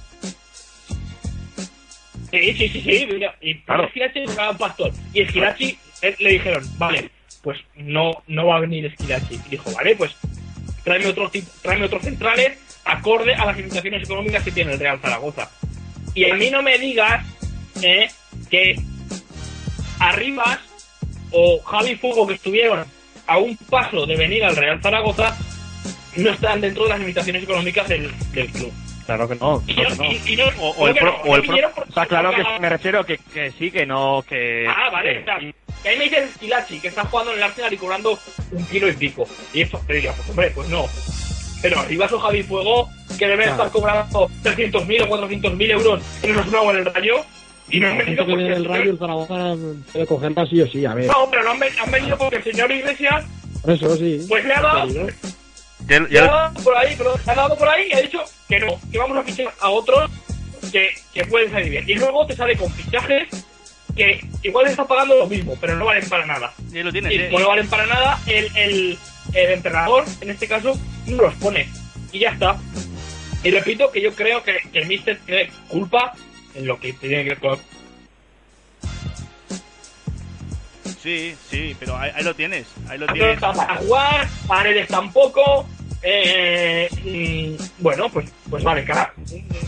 Sí, sí, sí, sí. mira, Y Claro. Esquilachi jugaba un pastor. Y Esquilachi eh, le dijeron, vale, pues no, no va a venir Esquilachi. Y dijo, vale, pues tráeme otros tráeme otros centrales acorde a las limitaciones económicas que tiene el Real Zaragoza. Y a mí no me digas eh, que Arribas o Javi Fuego que estuvieron a un paso de venir al Real Zaragoza no están dentro de las limitaciones económicas del, del club. Claro que no, O- el ¿cómo que pro- sea, claro que me refiero que, que sí, que no, que... Ah, vale, que- o sea, que ahí me dice Esquilachi que está jugando en el Arsenal y cobrando un kilo y pico. Y eso, te diría, pues hombre, pues no. Pero arriba su Javi Fuego, que debe Claro. estar cobrando 300.000 o 400.000 euros en el Osasuna o en el Rayo. Y no han Esto venido que viene porque... del Rayo, el Zaragoza debe cogerla sí o sí, a ver. No, pero no han, ven- han venido porque el señor Iglesias, Por eso sí. pues le ha dado, Ya, le ya ha lo- dado por ahí, perdón, le ha dado por ahí y ha dicho que no, que vamos a fichar a otros que, que pueden salir bien. Y luego te sale con fichajes que igual está pagando lo mismo, pero no valen para nada. ya lo tienes, Y como no valen para nada, el, el, el entrenador, en este caso, no los pone. Y ya está. Y repito que yo creo que, que el Mister tiene culpa en lo que tiene que ver con... Sí, sí, pero ahí, ahí lo tienes. Ahí lo No tienes. para jugar, Paredes tampoco. Eh, mm, bueno, pues, pues vale, cada,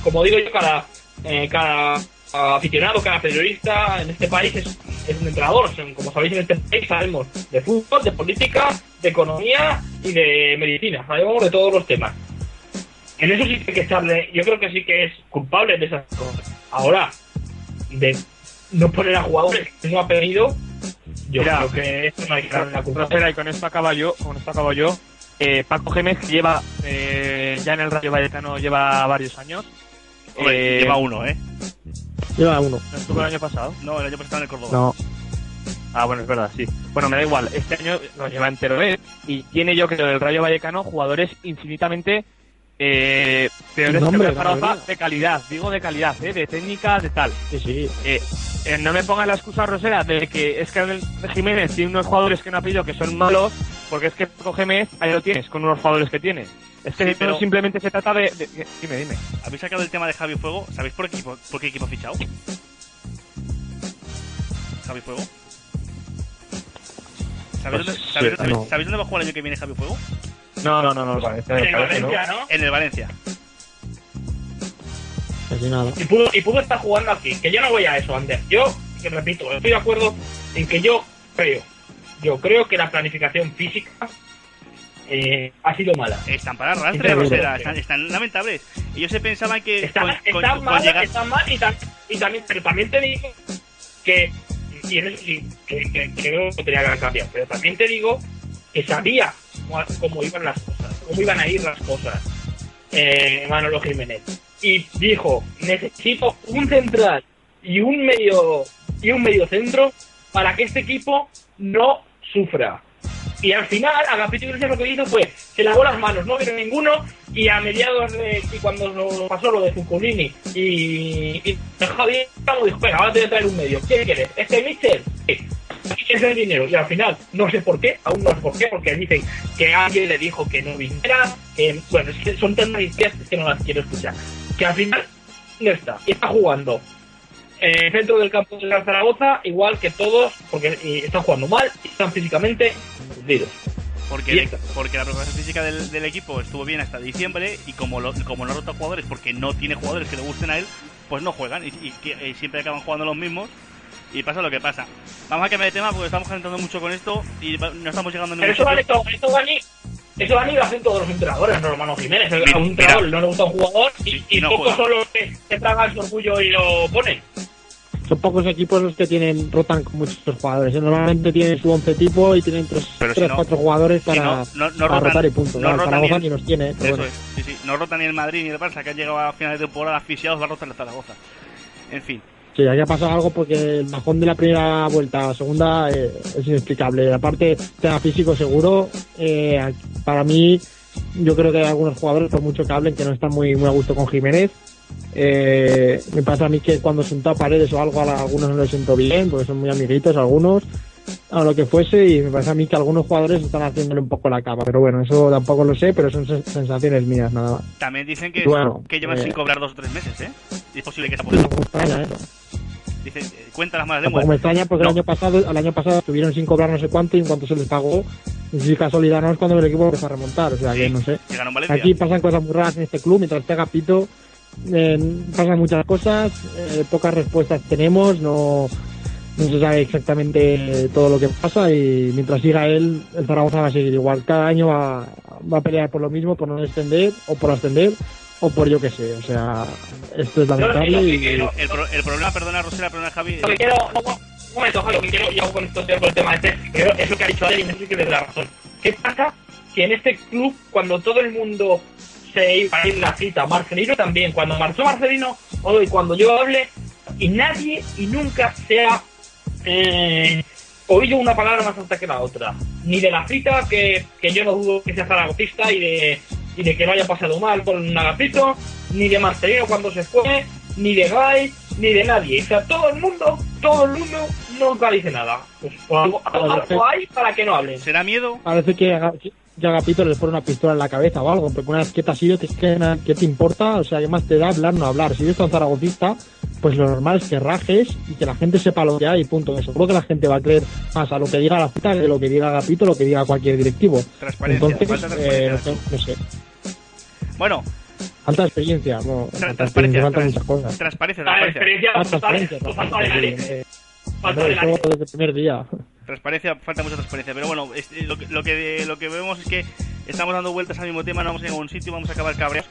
como digo yo, cada, eh, cada aficionado, cada periodista en este país es, es un entrenador. Como sabéis, en este país sabemos de fútbol, de política, de economía y de medicina. Sabemos de todos los temas. En eso sí que hay que echarle, yo creo que sí que es culpable de esas cosas. Ahora, de no poner a jugadores que no ha pedido, yo Mira, creo que eso no hay que darle la culpa. Espera, y con esto acaba yo, con esto acabo yo. Eh, Paco Gémez que lleva eh, ya en el Rayo Vallecano lleva varios años. Eh, lleva uno, ¿eh? Lleva uno. ¿No estuvo el año pasado? No, el año pasado en el Córdoba. No. Ah, bueno, es verdad, sí. Bueno, me da igual. Este año lo lleva entero él. Y tiene yo creo del Rayo Vallecano jugadores infinitamente eh, peores que el Zaragoza de calidad. Digo de calidad, ¿eh? De técnica, de tal. Sí, sí. Eh, eh, no me pongas la excusa rosera de que es que el Jiménez tiene unos jugadores que no ha pedido que son malos, porque es que Paco Gémez ahí lo tienes con unos jugadores que tiene. Es que Sí, no pero- simplemente se trata de, de- de- Dime, dime. ¿Habéis sacado el tema de Javi Fuego? ¿Sabéis por, equipo, por qué equipo ha fichado? ¿Javi Fuego? ¿Sabéis, Pues, dónde, sí, sabéis- sabéis- no. sabéis dónde va a jugar el año que viene Javi Fuego? No, no, no, no. Valencia En ¿no? Valencia, ¿no? En el Valencia. Nada. Y pudo, y pudo estar jugando aquí. Que yo no voy a eso, Ander. Yo, que repito, estoy de acuerdo en que yo creo, yo creo que la planificación física eh, ha sido mala. Están para arrastre. Están, están lamentables. Ellos se pensaban que Está, con, está con- con mal, llegar... está mal y, tam- y también, pero también te digo que, y en eso sí, que, que- que que tenía que haber cambiado, pero también te digo que sabía cómo, cómo iban las cosas, cómo iban a ir las cosas eh, Manolo Jiménez. Y dijo, necesito un central y un medio y un medio centro para que este equipo no sufra. Y al final, Agapito Iglesias lo que hizo fue, se lavó las manos, no vino ninguno, y a mediados de, y cuando pasó lo de Zuculini y, y Javier dijo, venga, ahora te voy a traer un medio, ¿qué quieres? ¿Este Mitchell? Sí. Es el dinero, y al final, no sé por qué, aún no sé por qué, porque dicen que alguien le dijo que no viniera, que, bueno, es que son tan noticias que no las quiero escuchar, que al final no está, está jugando eh, centro del campo de la Zaragoza, igual que todos, porque están jugando mal y están físicamente hundidos. Porque, el- esto. porque la preparación física del, del equipo estuvo bien hasta diciembre y como, lo, como no ha roto jugadores porque no tiene jugadores que le gusten a él, pues no juegan y, y y siempre acaban jugando los mismos y pasa lo que pasa. Vamos a cambiar de tema porque estamos calentando mucho con esto y no estamos llegando a Pero ningún eso vale todo, eso Dani, eso Dani lo hacen todos los entrenadores, no hermano Jiménez. Mira, a un entrenador no le gusta un jugador y, Y- y no pocos son los que se tragan su orgullo y lo ponen. Son pocos equipos los que tienen rotan con muchos jugadores. Normalmente tienen su 11 tipo y tienen tres, Pero si tres no- 4 jugadores si para, no- no- no para rotan- rotar y punto. no rotan Zaragoza ni- ni los tiene. pero bueno. es, sí, sí. No rota ni el Madrid ni el Barça que han llegado a finales de temporada asfixiados, va a rotar el Zaragoza. En fin. Sí, aquí ha pasado algo porque el bajón de la primera vuelta a la segunda eh, es inexplicable. Aparte, tema físico seguro, eh, para mí, yo creo que hay algunos jugadores, por mucho que hablen, que no están muy, muy a gusto con Jiménez. Eh, me pasa a mí que cuando sentó a paredes o algo, a algunos no les sentó bien, porque son muy amiguitos algunos, o lo que fuese, y me parece a mí que algunos jugadores están haciéndole un poco la cama. Pero bueno, eso tampoco lo sé, pero son sen- sensaciones mías, nada más. También dicen que, Bueno, que llevan eh, sin cobrar dos o tres meses, ¿eh? Y es posible que sea por No eso. extraña, ¿eh? Dice, eh, cuenta las malas lenguas. me extraña porque No. el año pasado, el año pasado estuvieron sin cobrar no sé cuánto y en cuanto se les pagó, y sí, casualidad no es cuando el equipo empezó a remontar, o sea que Sí, no sé. que en Valencia. Aquí pasan cosas muy raras en este club, mientras esté Gapito, eh, pasan muchas cosas, eh, pocas respuestas tenemos, no, no se sabe exactamente todo lo que pasa y mientras siga él, el Zaragoza va a seguir igual. Cada año va, va a pelear por lo mismo, por no descender o por ascender o por yo que sé, o sea, esto es lamentable Yo- yo- y... yo- El, el problema, perdona Rosela, perdona Javi. Lo que quiero, no, un momento, Javi, lo que quiero, y hago con esto cierro el tema este, que es lo que ha dicho Adel y me dice que le da razón. ¿Qué pasa? Que en este club, cuando todo el mundo se iba a ir la cita, Marcelino también, cuando marchó Marcelino, o y cuando yo hable, y nadie y nunca se ha eh, oído una palabra más alta que la otra. Ni de la cita, que, que yo no dudo que sea zaragozista y de, y de que no haya pasado mal con Agapito, ni de Marcelino cuando se fue, ni de Guy, ni de nadie. O sea, todo el mundo, todo el mundo nunca dice nada. Pues, o algo, algo hay para que no hablen. ¿Será miedo? Parece que, a- que a Agapito les pone una pistola en la cabeza o algo, porque una vez que te has ido, ¿qué, te importa? O sea, ¿qué más te da hablar no hablar? Si eres tan zaragozista, pues lo normal es que rajes y que la gente sepa lo que hay y punto. Que seguro que la gente va a creer más a lo que diga la cita que lo que diga Agapito, lo que diga cualquier directivo. Transparencia, Entonces, falta eh, transparencia. no, sé, no sé. Bueno, Falta experiencia, no, tra- falta transparencia, experiencia, faltan trans- muchas cosas. transparencia, transparencia. experiencia Falta total, transparencia, falta de también, nariz. Transparencia, falta mucha transparencia. Pero bueno, es- lo, lo, que, lo que vemos es que estamos dando vueltas al mismo tema, no vamos a ningún sitio, vamos a acabar cabreos.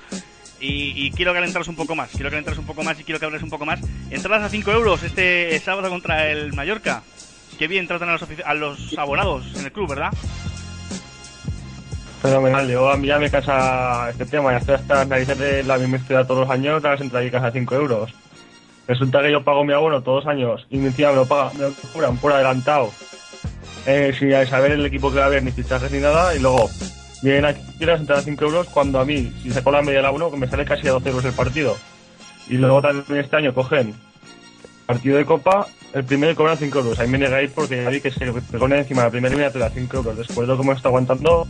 Y, y quiero calentaros un poco más, quiero calentaros un poco más y quiero que habléis un poco más. Entradas a 5 euros este sábado contra el Mallorca. Qué bien tratan a los, a los abonados en el club, ¿verdad? Fenomenal, yo a mí ya me casa este tema, ya estoy hasta narices la misma historia todos los años, las entradicas a 5 euros. Resulta que yo pago mi abono todos los años y encima me lo, paga, me lo por adelantado, eh, sin saber el equipo que va a haber, ni fichajes ni nada, y luego vienen aquí las a 5 euros cuando a mí, si saco la media abono, que me sale casi a 12 euros el partido. Y luego también este año cogen partido de copa, el primero cobran 5 euros. Ahí me negáis porque ya vi que se pone encima la primera eliminatoria 5 euros. Después de hemos estado aguantando,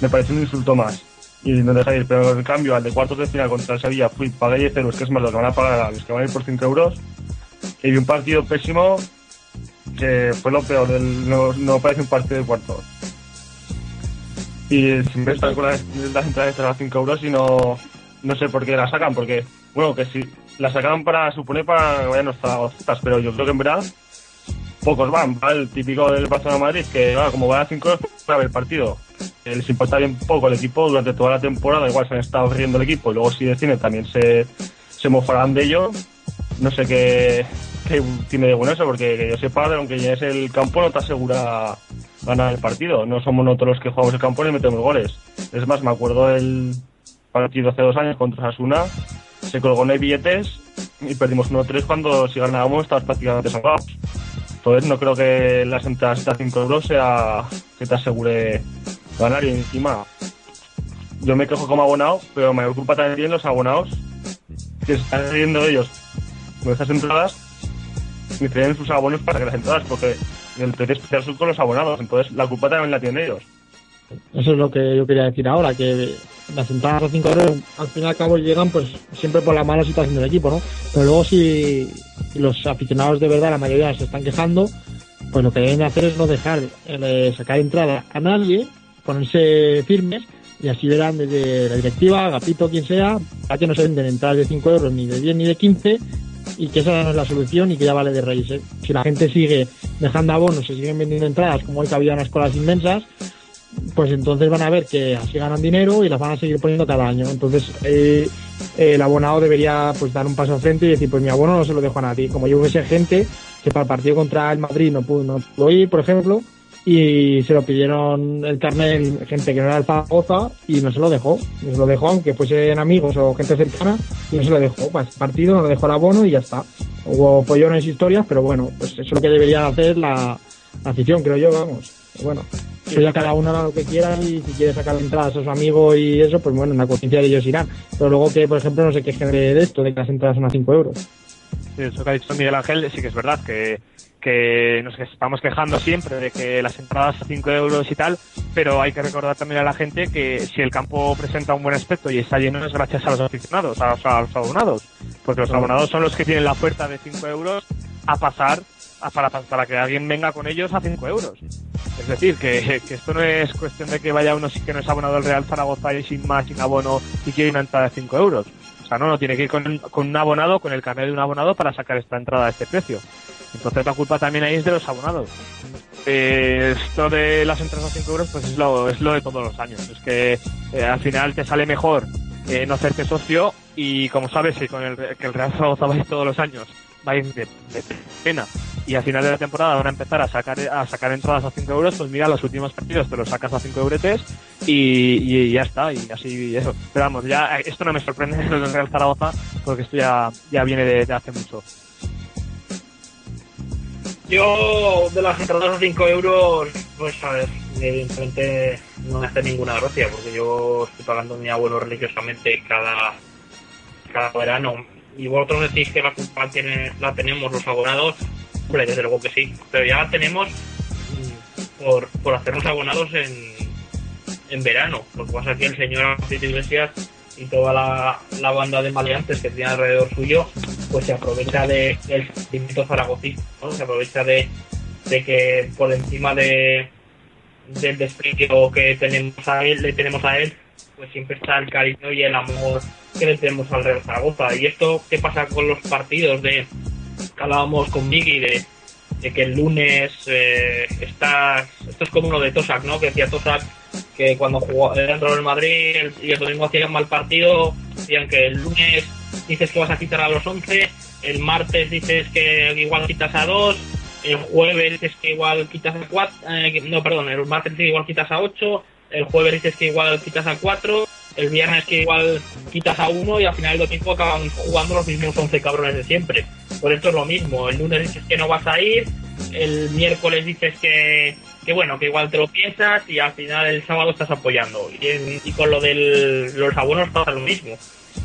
me parece un insulto más. Y no dejáis ir, pero en cambio, al de cuartos de final contra el Sevilla, fui, pagué 10 euros, que es más lo que van a pagar a los que van a ir por 5 euros. Y vi un partido pésimo, que fue lo peor, del- no, no parece un partido de cuartos. Y siempre están con las, las entradas a 5 euros y no, no sé por qué las sacan, porque, bueno, que si las sacaban para, supone para que vayan los zaragozistas, pero yo creo que en verdad pocos van, va el típico del Barcelona Madrid, que ah, como van a 5 euros, van a ver el partido. Eh, les importa bien poco el equipo durante toda la temporada, igual se han estado riendo el equipo, y luego si deciden también se, se mofarán de ello. No sé qué, qué tiene de bueno eso, porque que yo sepa, aunque llegues el campo, no te asegura ganar el partido. No somos nosotros los que jugamos el campo ni metemos goles. Es más, me acuerdo del partido hace dos años contra Sasuna, se colgó no hay billetes y perdimos 1-3 cuando si ganábamos estábamos prácticamente salvados. Entonces no creo que las entradas a 5 euros sea que te asegure ganar y encima yo me quejo como abonado, pero me ocupa también los abonados que están riendo ellos con esas entradas tienen sus abonos para que las entradas, porque el precio especial son con los abonados, entonces la culpa también la tienen ellos. Eso es lo que yo quería decir ahora, que las entradas a 5 euros al fin y al cabo llegan pues siempre por la mala situación del equipo, ¿no? Pero luego si los aficionados de verdad, la mayoría se están quejando, pues lo que deben hacer es no dejar eh, sacar entrada a nadie, ponerse firmes y así verán desde la directiva, Agapito, quien sea, a que no se venden entradas de 5 euros ni de 10 ni de 15 y que esa no es la solución y que ya vale de raíz. ¿eh? Si la gente sigue dejando abonos, se siguen vendiendo entradas como hoy que había unas colas inmensas, pues entonces van a ver que así ganan dinero y las van a seguir poniendo cada año. Entonces eh, el abonado debería pues dar un paso al frente y decir, pues mi abono no se lo dejo a nadie. Como yo hubiese gente que para el partido contra el Madrid no pudo, no pudo ir, por ejemplo, y se lo pidieron el carnet gente que no era el Zaragoza y no se lo dejó. No se lo dejó, aunque fuesen amigos o gente cercana, y no se lo dejó. Este partido no lo dejó el abono y ya está. Hubo pollones y historias, pero bueno, pues eso es lo que debería hacer la, la afición, creo yo, vamos. Bueno, eso ya cada uno hará lo que quiera y si quiere sacar entradas a su amigo y eso, pues bueno, en la conciencia de ellos irán. Pero luego que, por ejemplo, no se quejen de esto, de que las entradas son a 5 euros. Sí, eso que ha dicho Miguel Ángel sí que es verdad, que, que nos estamos quejando siempre de que las entradas a 5 euros y tal, pero hay que recordar también a la gente que si el campo presenta un buen aspecto y está lleno es gracias a los aficionados, a los, a los abonados, porque los abonados son los que tienen la oferta de 5 euros a pasar a- para, para que alguien venga con ellos a 5 euros. Es decir, que, que esto no es cuestión de que vaya uno que no es abonado al Real Zaragoza y sin más, sin abono y quiere una entrada de 5 euros. O sea, no, no, tiene que ir con, con un abonado, con el carnet de un abonado para sacar esta entrada a este precio. Entonces la culpa también ahí es de los abonados. Eh, esto de las entradas a 5 euros pues es lo, es lo de todos los años. Es que eh, al final te sale mejor eh, no hacerte socio y como sabes que con el, que el Real Zaragoza va a ir todos los años, va a ir de, pena y al final de la temporada van a empezar a sacar a sacar entradas a 5 euros, pues mira, los últimos partidos te los sacas a 5 euretes y, y ya está, y así eso. Pero vamos, ya esto no me sorprende lo del Real Zaragoza porque esto ya, ya viene de hace mucho. Yo, de las entradas a 5 euros, pues a ver, evidentemente no me hace ninguna gracia, porque yo estoy pagando mi abuelo religiosamente cada, cada verano. Y vosotros decís que la culpa tiene, la tenemos los abonados, hombre, desde luego que sí, pero ya la tenemos mm, por, por hacernos abonados en, en verano. Lo que pasa es que el señor Alcide Iglesias y toda la, la banda de maleantes que tiene alrededor suyo, pues se aprovecha de, del sentimiento zaragocista, ¿no? Se aprovecha de, de que por encima de del desprecio que tenemos a él, le tenemos a él, pues siempre está el cariño y el amor que le tenemos al Real Zaragoza. Y esto, ¿qué pasa con los partidos de que hablábamos con Miggy de, de que el lunes eh, estás, esto es como uno de Tosak, ¿no? Que decía Tosak que cuando jugó dentro del Madrid el- y el domingo hacían mal partido, decían que el lunes dices que vas a quitar a los 11, el martes dices que igual quitas a 2, el jueves dices que igual quitas a 4, no, perdón, el martes dices que igual quitas a 8, el jueves dices que igual quitas a 4, el viernes que igual quitas a 1 y al final del domingo acaban jugando los mismos 11 cabrones de siempre. Por esto es lo mismo, el lunes dices que no vas a ir, el miércoles dices que, que bueno, que igual te lo piensas y al final el sábado estás apoyando. Y, en- y con lo de los abonos pasa lo mismo.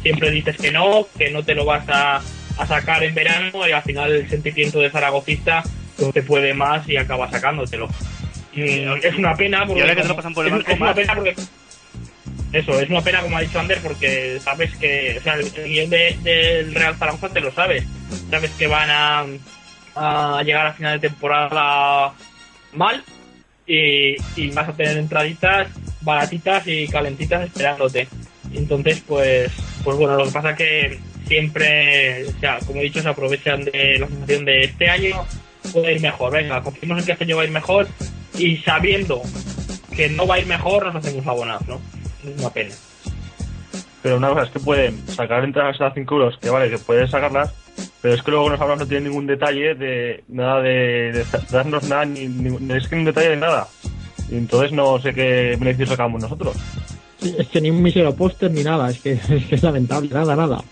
Siempre dices que no, que no te lo vas a, a sacar en verano y al final el sentimiento de zaragocista no te puede más y acaba sacándotelo. Y es una pena porque... Y ahora que te lo pasan por el es- banco, es una pena porque eso, es una pena, como ha dicho Ander, porque sabes que, o sea, el, el guion de- del Real Zaragoza te lo sabes. Sabes que van a, a llegar a final de temporada mal y, y vas a tener entraditas baratitas y calentitas esperándote. Entonces, pues, pues bueno, lo que pasa que siempre, o sea, como he dicho, se aprovechan de la sensación de este año puede ir mejor. Venga, confiemos en que este año va a ir mejor y sabiendo que no va a ir mejor, nos hacemos abonados, ¿no? Es una pena. Pero una cosa es que pueden sacar entradas a 5 euros, que vale, que pueden sacarlas, pero es que luego los abonados no tienen ningún detalle de nada de, darnos nada, ni, ni- es que un detalle de nada. Y entonces no sé qué beneficio sacamos nosotros. Es que ni un mísero póster ni nada, es que, es que es lamentable, nada, nada.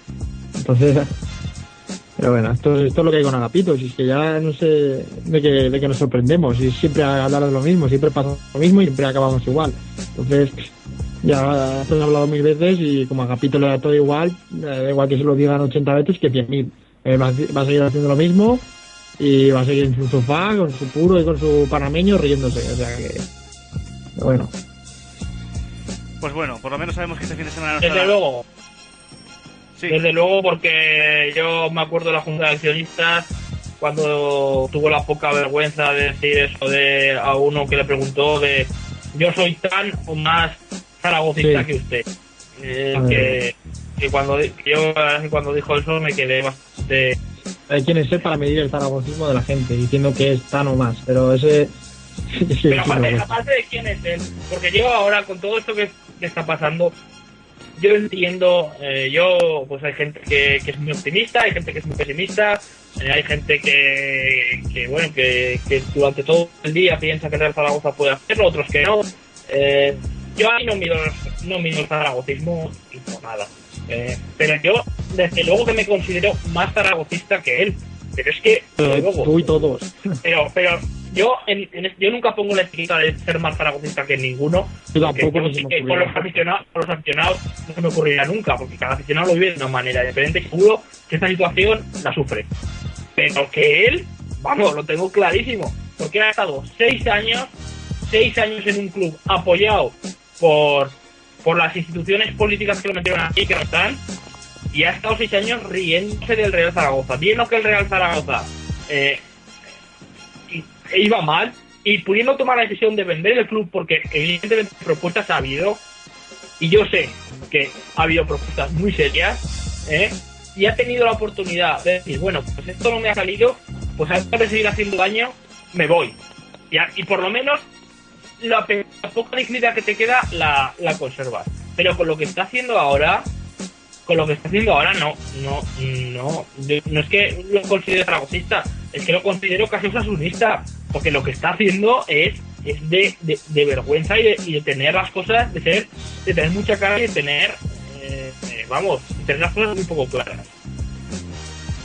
Entonces, Pero bueno, esto, esto es lo que hay con Agapito, si es que ya no sé de qué, de qué nos sorprendemos, y siempre hablar de lo mismo, siempre pasa lo mismo y siempre acabamos igual. Entonces, ya esto he hablado mil veces y como Agapito le da todo igual, da igual que se lo digan 80 veces que 100.000. Eh, va, a- va a seguir haciendo lo mismo y va a seguir en su sofá con su puro y con su panameño riéndose, o sea que... Bueno, Pues bueno, por lo menos sabemos que este fin de semana no Desde estará. luego, Sí, desde luego, porque yo me acuerdo de la Junta de Accionistas cuando tuvo la poca vergüenza de decir eso de a uno que le preguntó de yo soy tan o más zaragocista Sí. que usted. Eh, que, que cuando di- que yo cuando dijo eso me quedé bastante hay quien es él para medir el zaragocismo de la gente, diciendo que es tan o más, pero ese... es que- Pero aparte, aparte de quién es él, porque yo ahora con todo esto que, que está pasando, yo entiendo, eh, yo pues hay gente que, que es muy optimista, hay gente que es muy pesimista, eh, hay gente que, que bueno, que, que durante todo el día piensa que el Real Zaragoza puede hacerlo, otros que no. Eh, yo ahí no mido, no mido el zaragocismo y por nada. Eh, pero yo, desde luego que me considero más zaragocista que él. Pero es que, desde luego, Tú y todos. pero, pero yo, en, en- yo nunca pongo la etiqueta de ser más zaragocista que ninguno. Yo tampoco yo sí que ocurrió. los, aficionados, por los aficionados no se me ocurriría nunca, porque cada aficionado lo vive de una manera diferente y seguro que esta situación la sufre. Pero que él, vamos, lo tengo clarísimo, porque ha estado seis años, seis años en un club apoyado por, por las instituciones políticas que lo metieron aquí, que no están, y ha estado seis años riéndose del Real Zaragoza, viendo que el Real Zaragoza eh, iba mal y pudiendo tomar la decisión de vender el club porque evidentemente propuestas ha habido y yo sé que ha habido propuestas muy serias ¿eh? y ha tenido la oportunidad de decir bueno pues esto no me ha salido pues antes de seguir haciendo daño me voy y, a- y por lo menos la, la poca dignidad que te queda la, la conservas pero con lo que está haciendo ahora con lo que está haciendo ahora no, no, no, no es que lo considere zaragocista, es que lo considero casi osasunista, porque lo que está haciendo es, es de, de, vergüenza y de, y de tener las cosas, de ser, de tener mucha cara y de tener, eh, vamos, tener las cosas muy poco claras.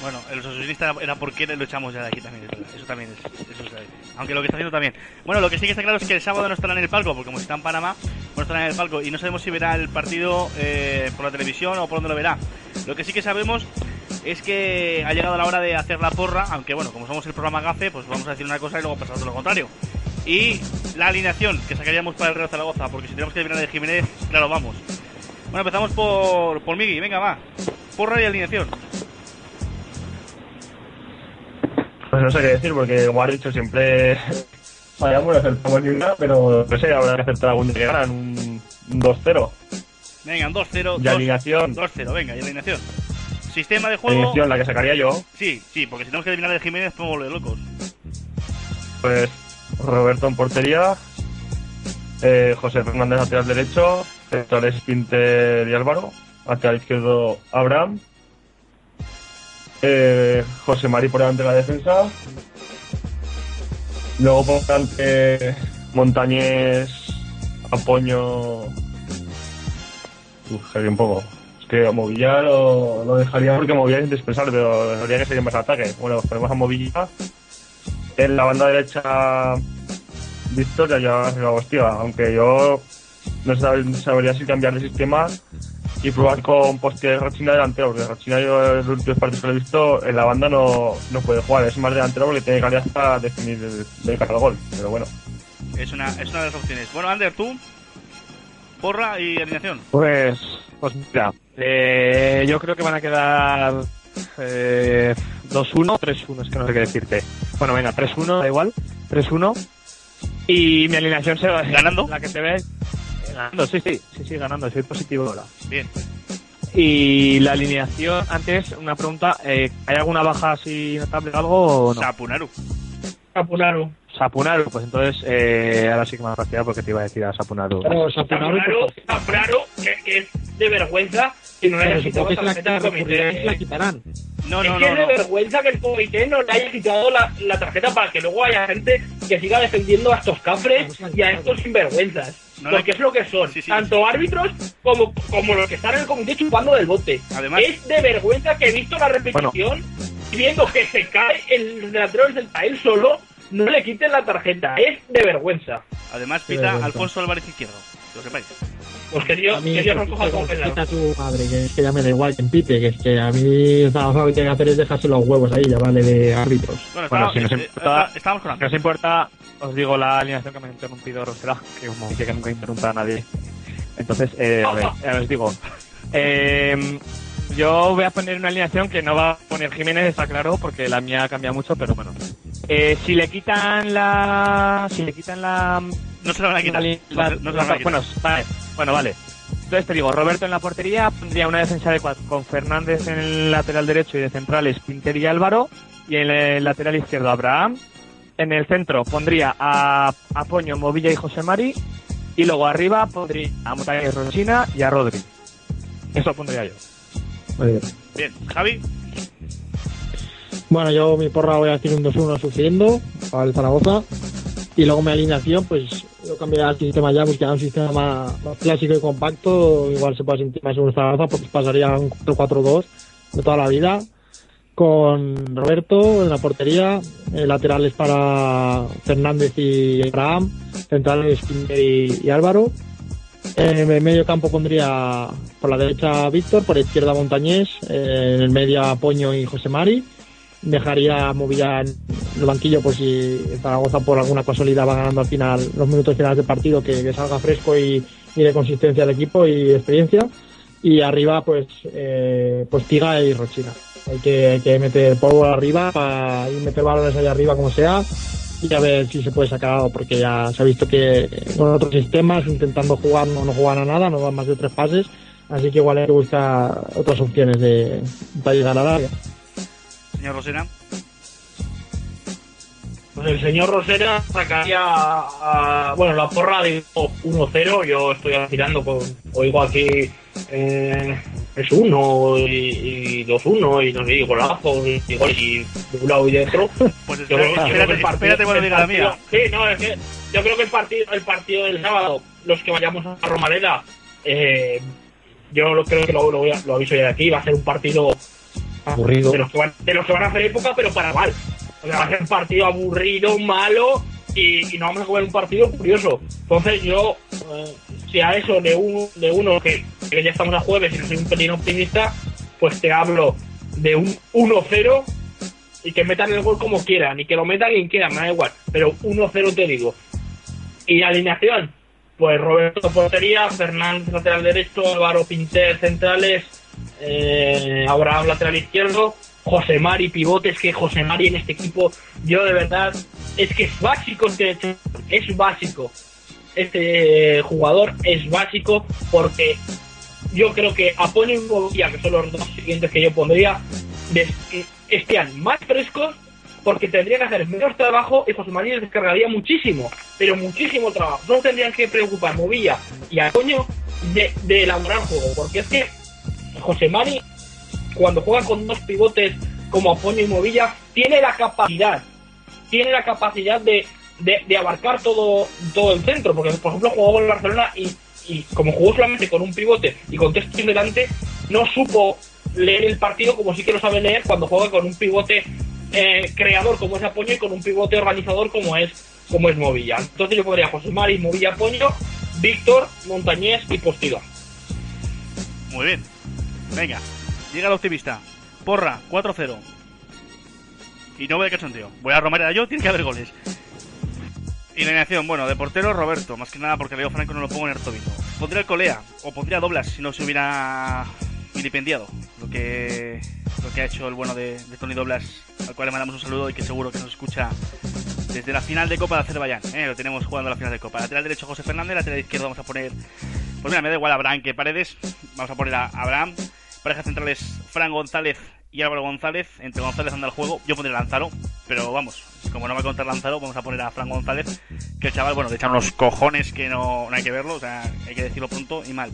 Bueno, el socialista era porque lo echamos ya de aquí también. Eso también es. Eso es. Aunque lo que está haciendo también. Bueno, lo que sí que está claro es que el sábado no estará en el palco, porque como está en Panamá, no estará en el palco. Y no sabemos si verá el partido eh, por la televisión o por donde lo verá. Lo que sí que sabemos es que ha llegado la hora de hacer la porra, aunque bueno, como somos el programa GAFE, pues vamos a decir una cosa y luego pasar todo lo contrario. Y la alineación que sacaríamos para el Real Zaragoza, porque si tenemos que eliminar de Jiménez, claro, vamos. Bueno, empezamos por, por Migui, venga, va. Porra y alineación. Pues no sé qué decir, porque como has dicho, siempre fallamos, no acertamos ni una, pero no sé, habrá que acertar algún día que ganan un, un 2-0. Venga, un 2-0. Y dos- alineación, 2-0, venga, y alineación. Sistema de juego. alineación, la que sacaría yo, Sí, sí, porque si tenemos que eliminar de Jiménez, podemos volver locos. pues Roberto en portería, eh, José Fernández lateral derecho, centrales Pinter y Álvaro, lateral izquierdo Abraham, eh, José Mari por delante de la defensa, luego por delante Montañés, Apoño, Uf, un poco. Es que a Movilla lo, dejaría porque Movilla es indispensable, pero dejaría que sería más ataque. Bueno, ponemos a Movilla. En la banda derecha, Victoria ya se la hostia, aunque yo no sab- sabría si cambiar de sistema y probar con poste de Rochina delantero, porque Rochina yo en los últimos partidos que lo he visto en la banda no, no puede jugar, es más delantero porque tiene calidad para definir de, de cara al gol, pero bueno. Es una, es una de las opciones. Bueno, Ander, tú. Porra y alineación. Pues, pues mira, eh, yo creo que van a quedar eh, 2-1, 3-1, es que no sé qué decirte. Bueno, venga, 3-1, da igual, 3-1. Y mi alineación se va ¿Ganando? La que te ve. Ganando, sí, sí, sí, sí, ganando, soy positivo ahora. Bien. Y la alineación, antes, una pregunta, eh, ¿hay alguna baja así notable o algo o no? Sapunaru. Sapunaru. Sapunaru, pues entonces, eh, ahora sí que me ha fastidiado porque te iba a decir a Sapunaru. Claro, Sapunaru, Sapunaru, Sapunaru, que, es de vergüenza que no le haya quitado la tarjeta la comité. quitarán. No, es no, que no, es de no. vergüenza que el comité no le haya quitado la, la tarjeta para que luego haya gente que siga defendiendo a estos cafres y a estos sinvergüenzas. No le- porque es lo que son, Sí, sí. tanto árbitros como, como los que están en el comité chupando del bote. Además- es de vergüenza que he visto la repetición y viendo que se cae el delantero del él solo, no le quiten la tarjeta. Es de vergüenza. Además, pita vergüenza. Alfonso Álvarez Izquierdo. Que lo sepáis. Pues que Dios, A mí, que Dios nos coja con a su madre, que es que ya me da igual que empite, que es que a mí lo que tiene que hacer es dejarse los huevos ahí, ya vale, de árbitros. Bueno, Bueno, estábamos, si nos eh, importa- está- estábamos con Si no os importa, os digo la alineación que me ha interrumpido Rosera, que como dice que nunca interrumpa a nadie. Entonces, eh, a ver, eh, os digo. Eh, yo voy a poner una alineación que no va a poner Jiménez, está claro, porque la mía cambia mucho, pero bueno. Eh, si le quitan la... Si le quitan la... No se la van a quitar. la- No, la- se- no se la van a quitar. bueno, vale, bueno, vale. Entonces te digo, Roberto en la portería pondría una defensa de cuatro con Fernández en el lateral derecho y de centrales Pinter y Álvaro y en el lateral izquierdo Abraham. En el centro pondría a, a Poño, Movilla y José Mari y luego arriba pondría a Montañez Rochina y a Rodri. Eso pondría yo. Muy bien. Bien, Javi. Bueno, yo mi porra voy a decir un 2-1 sufriendo para el Zaragoza. Y luego mi alineación, pues yo cambiaría el sistema ya, buscaría un sistema más, clásico y compacto. Igual se puede sentir más un Zaragoza, pues pasaría un 4-4-2 de toda la vida. Con Roberto en la portería, eh, laterales para Fernández y Abraham, centrales Kinder y, y Álvaro. En medio campo pondría por la derecha Víctor, por la izquierda Montañés, eh, en el medio Poño y José Mari. Dejaría a Movilla en el banquillo por si Zaragoza por alguna casualidad va ganando al final, los minutos finales del partido, que, salga fresco y, y de consistencia al equipo y experiencia. Y arriba, pues, eh, pues Tiga y Rochina. Hay que, hay que meter polvo arriba para y meter balones allá arriba como sea y a ver si se puede sacar algo, porque ya se ha visto que con otros sistemas, intentando jugar, no, no juegan a nada, no dan más de tres pases, así que igual hay que buscar otras opciones de, para llegar al área. Señor Rosena. Pues el señor Rosera sacaría a, a- bueno, la porra digo 1-0, yo estoy tirando con, oigo aquí eh, es 1 y, y 2-1 y no sé, y golazos y goles y de un lado y de otro. Pues Yo creo- yo creo que el partido- espérate cuando diga la partido- mía. Sí, no, es que yo creo que el partido, el partido del sábado, los que vayamos a Romareda, eh, yo lo, creo que lo, lo, voy a- lo aviso ya de aquí, va a ser un partido Aburrido. de los que van, de los que van a hacer época, pero para mal. O sea, va a ser un partido aburrido, malo y, y no vamos a comer un partido curioso. Entonces yo, eh, si a eso de, un, de uno que, que ya estamos a jueves y no soy un pelín optimista, pues te hablo de un 1-0 y que metan el gol como quieran y que lo metan quien quiera, me da igual. Pero 1-0 te digo. Y alineación, pues Roberto portería, Fernández lateral derecho, Álvaro Pinter centrales, eh, Abraham lateral izquierdo, José Mari pivotes, que José Mari en este equipo, yo de verdad, es que es básico, este, es básico. Este jugador es básico porque yo creo que Apone y Movilla, que son los dos siguientes que yo pondría, des- estarían más frescos porque tendrían que hacer menos trabajo y José María les descargaría muchísimo, pero muchísimo trabajo. No tendrían que preocupar Movilla y Apoño de, de elaborar juego, porque es que José Mari, cuando juega con dos pivotes como Apoño y Movilla, tiene la capacidad, tiene la capacidad de, de, abarcar todo, todo el centro, porque por ejemplo jugó con el Barcelona y, y como jugó solamente con un pivote y con tres delante, no supo leer el partido como sí que lo sabe leer cuando juega con un pivote eh, creador como es Apoño y con un pivote organizador como es como es Movilla. Entonces yo podría José Mari, Movilla, Apoño, Víctor, Montañés y Postiga. Muy bien. Venga, llega el optimista. Porra, 4-0. Y no voy de cachondeo. Voy a Romero yo, tiene que haber goles. Y la alineación, bueno, de portero Roberto, más que nada porque Leo Franco no lo pongo en el tobino. Pondría el colea, o pondría doblas si no se hubiera vilipendiado lo que, lo que ha hecho el bueno de, Tony Doblas, al cual le mandamos un saludo y que seguro que nos escucha desde la final de Copa de Azerbaiyán. ¿eh? Lo tenemos jugando la final de Copa. Lateral derecho José Fernández, lateral izquierdo vamos a poner. Pues mira, me da igual Abraham que Paredes. Vamos a poner a Abraham. Parejas centrales Fran González y Álvaro González. Entre González anda el juego. Yo pondré Lanzaro, pero vamos, como no va a contar Lanzaro, vamos a poner a Fran González. Que el chaval, bueno, de echar unos cojones que no, no hay que verlo, o sea, hay que decirlo pronto y mal.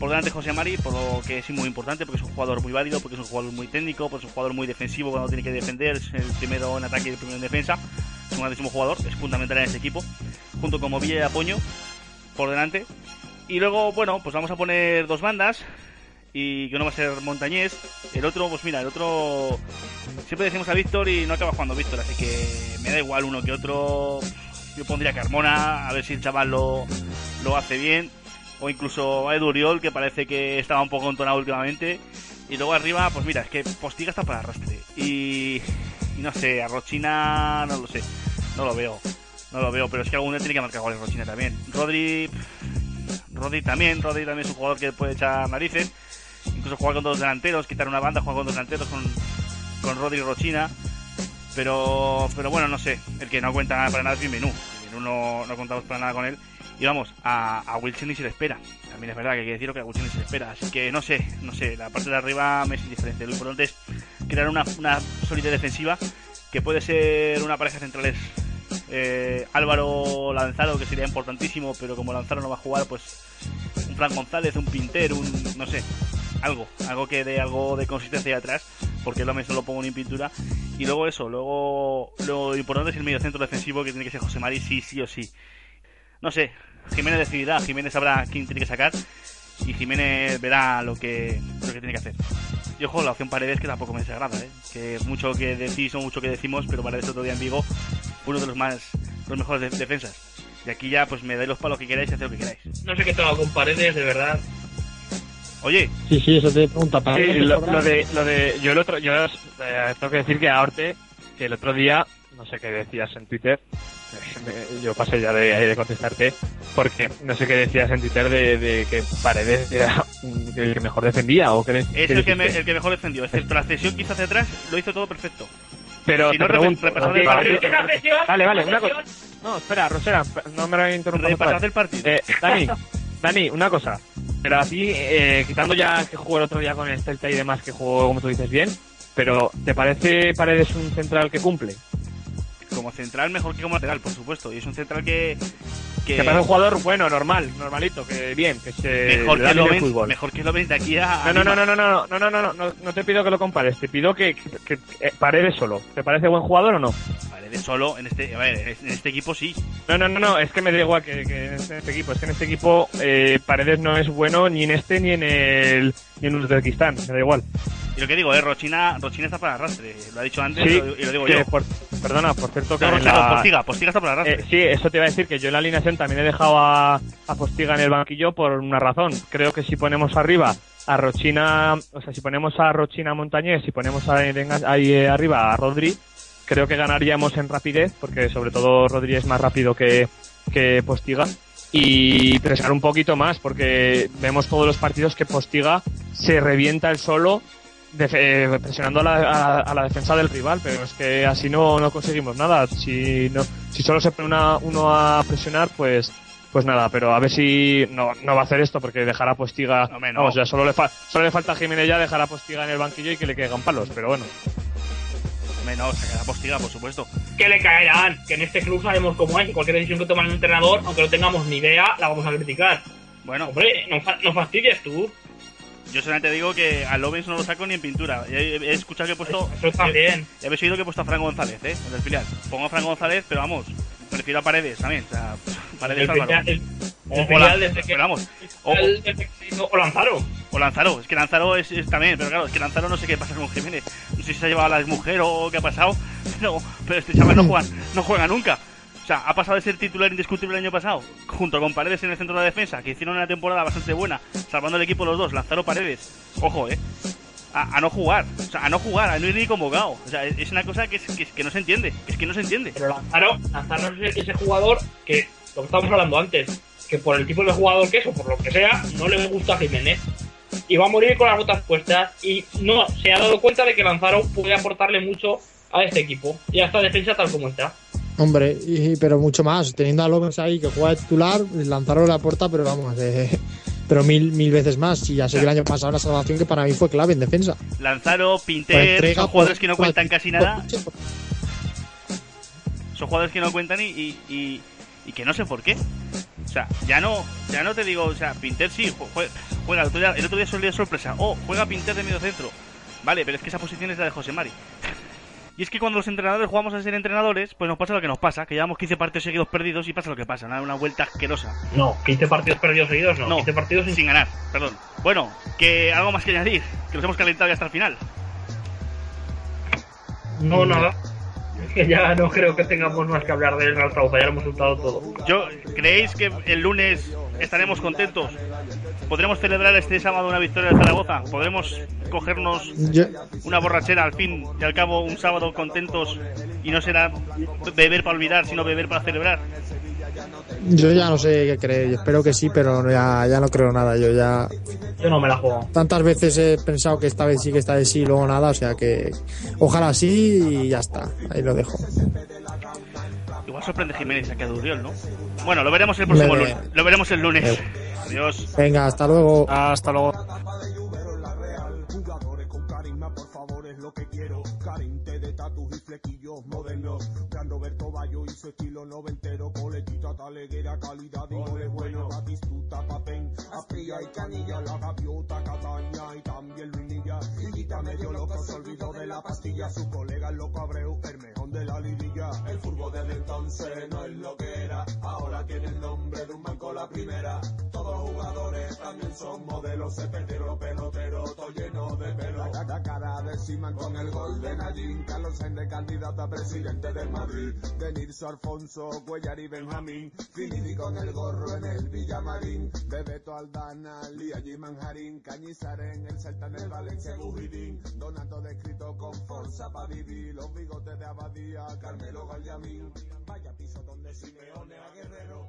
Por delante José Mari, por lo que es muy importante, porque es un jugador muy válido, porque es un jugador muy técnico, porque es un jugador muy defensivo cuando tiene que defender, es el primero en ataque y el primero en defensa. Es un grandísimo jugador, es fundamental en este equipo, junto con Movilla y Apoño por delante. Y luego, bueno, pues vamos a poner dos bandas. Y que uno va a ser Montañés. El otro, pues mira, el otro siempre decimos a Víctor y no acaba jugando Víctor, así que me da igual uno que otro. Yo pondría Carmona, a ver si el chaval lo, lo hace bien. O incluso a Edu Oriol, que parece que estaba un poco entonado últimamente. Y luego arriba, pues mira, es que Postiga está para arrastre. Y, y no sé, a Rochina no lo sé, no lo veo. No lo veo, pero es que algún día tiene que marcar goles Rochina también. Rodri, Rodri también, Rodri también es un jugador que puede echar narices. Incluso jugar con dos delanteros, quitar una banda, jugar con dos delanteros con, con Rodri y Rochina. Pero, pero bueno, no sé. El que no cuenta para nada es. Bienvenú no, no contamos para nada con él. Y vamos, a, a Wilson ni se le espera. También es verdad que hay que decirlo que a Wilson ni se le espera. Así que no sé, no sé. La parte de arriba me es indiferente. Lo importante es crear una, una sólida defensiva que puede ser una pareja centrales eh, Álvaro Lanzaro, que sería importantísimo, pero como Lanzaro no va a jugar, pues un Fran González, un Pinter, un no sé, algo, algo que dé algo de consistencia atrás, porque lo no lo pongo en pintura. Y luego eso, luego lo importante es el medio centro defensivo que tiene que ser José Mari, sí, sí o sí. No sé, Jiménez decidirá, Jiménez sabrá quién tiene que sacar y Jiménez verá lo que, lo que tiene que hacer. Y ojo, la opción Paredes que tampoco me desagrada, ¿eh? que mucho que decís o mucho que decimos, pero Paredes otro día en Vigo, uno de los más los mejores de- defensas. Y aquí ya pues me dais los palos que queráis y haced lo que queráis. No sé qué tengo con paredes, de verdad. Oye, Sí, sí, eso te pregunta. ¿para Sí, lo, lo de, lo de, yo el otro, yo eh, tengo que decir que a Orte, que el otro día, no sé qué decías en Twitter, eh, me- yo pasé ya de, ahí de contestarte, porque no sé qué decías en Twitter de, de que Paredes era el que mejor defendía o que es el que, me- el que mejor defendió, excepto la cesión que hizo hacia atrás, lo hizo todo perfecto. Pero si te no, pregunto, repasad ¿qué- el partido. Vale, vale, una cosa. No, espera, Rosera, no me interrumpas. Repasad el partido. Eh, Dani, Dani, una cosa. Pero así, eh, quitando ya que jugó el otro día con el Celta y demás, que jugó, como tú dices, bien, pero ¿te parece Paredes un central que cumple? Como central mejor que como lateral, por supuesto. Y es un central que... que Que parece un jugador bueno, normal, normalito, que bien, que se mejor que lo fútbol. mejor que lo ven de aquí a... No, no, no, no, no, no, no, no, no, no, no, no te pido que lo compares, te pido que, que, que, eh, Paredes solo. ¿Te parece buen jugador o no? De solo en este, a ver, en este equipo sí. No, no, no, no, es que me da igual que, que en, este, equipo. Es que en este equipo eh, Paredes no es bueno ni en este ni en el ni en Uzbekistán, me da igual. Y lo que digo, eh, Rochina, Rochina está para arrastre. Lo ha dicho antes Sí, y lo, y lo digo yo. por- perdona, por cierto que No, Rochina, la- Postiga, Postiga está para arrastre. eh, sí, eso te iba a decir que yo en la alineación también he dejado a, a Postiga en el banquillo por una razón. Creo que si ponemos arriba a Rochina, o sea, si ponemos a Rochina Montañés, si ponemos a- ahí eh, arriba a Rodri, creo que ganaríamos en rapidez, porque sobre todo Rodri es más rápido que, que Postiga. Y presionar un poquito más, porque vemos todos los partidos que Postiga se revienta el solo eh, presionando a la, a- a la defensa del rival, pero es que así no, no conseguimos nada. Si no, si solo se pone una- uno a presionar, pues pues nada, pero a ver si no, no va a hacer esto porque dejará Postiga, no. vamos, ya solo le, fa- solo le falta a Jiménez ya dejar a Postiga en el banquillo y que le caigan palos, pero bueno. Menos, sacará Postiga, por supuesto. Que le caerán, que en este club sabemos cómo es, y cualquier decisión que toma el entrenador, aunque no tengamos ni idea, la vamos a criticar. Bueno, Hombre, no, no fastidies tú. yo solamente digo que a Lovens no lo saco ni en pintura. He, he escuchado que he puesto... Eso también. He, habéis oído que he puesto a Fran González, ¿eh? En el filial. Pongo a Fran González, pero vamos, prefiero a Paredes también. O sea, Paredes O, Lanzaro. o Lanzaro. Es que Lanzaro es, es también, pero claro, es que Lanzaro no sé qué pasa con Jiménez. No sé si se ha llevado a la mujer o qué ha pasado, pero, pero este chaval no juega, no juega nunca. O sea, ha pasado de ser titular indiscutible el año pasado, junto con Paredes en el centro de la defensa, que hicieron una temporada bastante buena, salvando el equipo los dos, Lanzaro Paredes. Ojo, eh. A, a no jugar, o sea, a no jugar, a no ir ni convocado. O sea, es, es una cosa que, es- que, que no se entiende, es que no se entiende. Pero Lanzaro, Lanzaro es ese jugador que, lo que estábamos hablando antes, que por el tipo de jugador que es o por lo que sea, no le gusta a Jiménez. Y va a morir con las botas puestas y no se ha dado cuenta de que Lanzaro puede aportarle mucho a este equipo y a esta defensa tal como está. Hombre, y, pero mucho más. Teniendo a López ahí que juega de titular, Lanzaro la aporta, pero vamos, eh, pero mil, mil veces más. Y ya sé que el año pasado la salvación que para mí fue clave en defensa. Lanzaro, Pinter, entrega, son jugadores por- que no por- cuentan casi por- nada. Son jugadores que no cuentan y, y, y- y que no sé por qué. O sea, ya no, ya no te digo, o sea, Pinter sí, ju- jue- juega, el otro día, el otro día sorpresa. Oh, juega Pinter de medio centro. Vale, pero es que esa posición es la de José Mari. Y es que cuando los entrenadores jugamos a ser entrenadores, pues nos pasa lo que nos pasa, que llevamos 15 partidos seguidos perdidos y pasa lo que pasa, ¿no? una vuelta asquerosa. No, 15 partidos perdidos seguidos, no. No, 15 partidos sin... sin ganar, perdón. Bueno, que algo más que añadir, que los hemos calentado ya hasta el final. No, nada. Que ya no creo que tengamos más que hablar del Real Zaragoza, ya lo hemos soltado todo. Yo, ¿creéis que el lunes estaremos contentos? ¿Podremos celebrar este sábado una victoria de Zaragoza? ¿Podremos cogernos Yo, una borrachera al fin y al cabo un sábado contentos y no será beber para olvidar, sino beber para celebrar? Yo ya no sé qué creer. Yo espero que sí, pero ya, ya no creo nada. Yo ya Yo no me la juego. tantas veces he pensado que esta vez sí, que esta vez sí, y luego nada. O sea que ojalá sí y ya está. Ahí lo dejo. Igual sorprende Jiménez aquí a Duriol, ¿no? Bueno, lo veremos el próximo lunes. Lo veremos el lunes. Adiós. Venga, hasta luego. Hasta luego. Su estilo noventero. Coletita, taleguera, calidad y goles buenos. Batistuta, papén, Astría y Canilla. La gaviota, Cataña y también Luinilla. Higuita medio loco, se olvidó de la pastilla. Su colega el loco Abreu, el mejor de la lirilla. El fútbol desde entonces no es lo que era. Ahora tiene el nombre de un banco la primera. Todos jugadores también son modelos. Se perdieron peloteros, todo lleno de pelo. La, la cara de Siman con el gol de Nayín. Carlos de candidato a presidente del Madrid. De Nilso Alfonso, Cuellar y Benjamín. Finidi con el gorro en el Villamarín. Bebeto Aldana, Lía y Manjarín. Cañizares en el Celta en el Valencia Gujidín. Donato descrito con fuerza para vivir. Los bigotes de Abadía, Carmelo Gallamín. Vaya piso donde Simeone a Guerrero.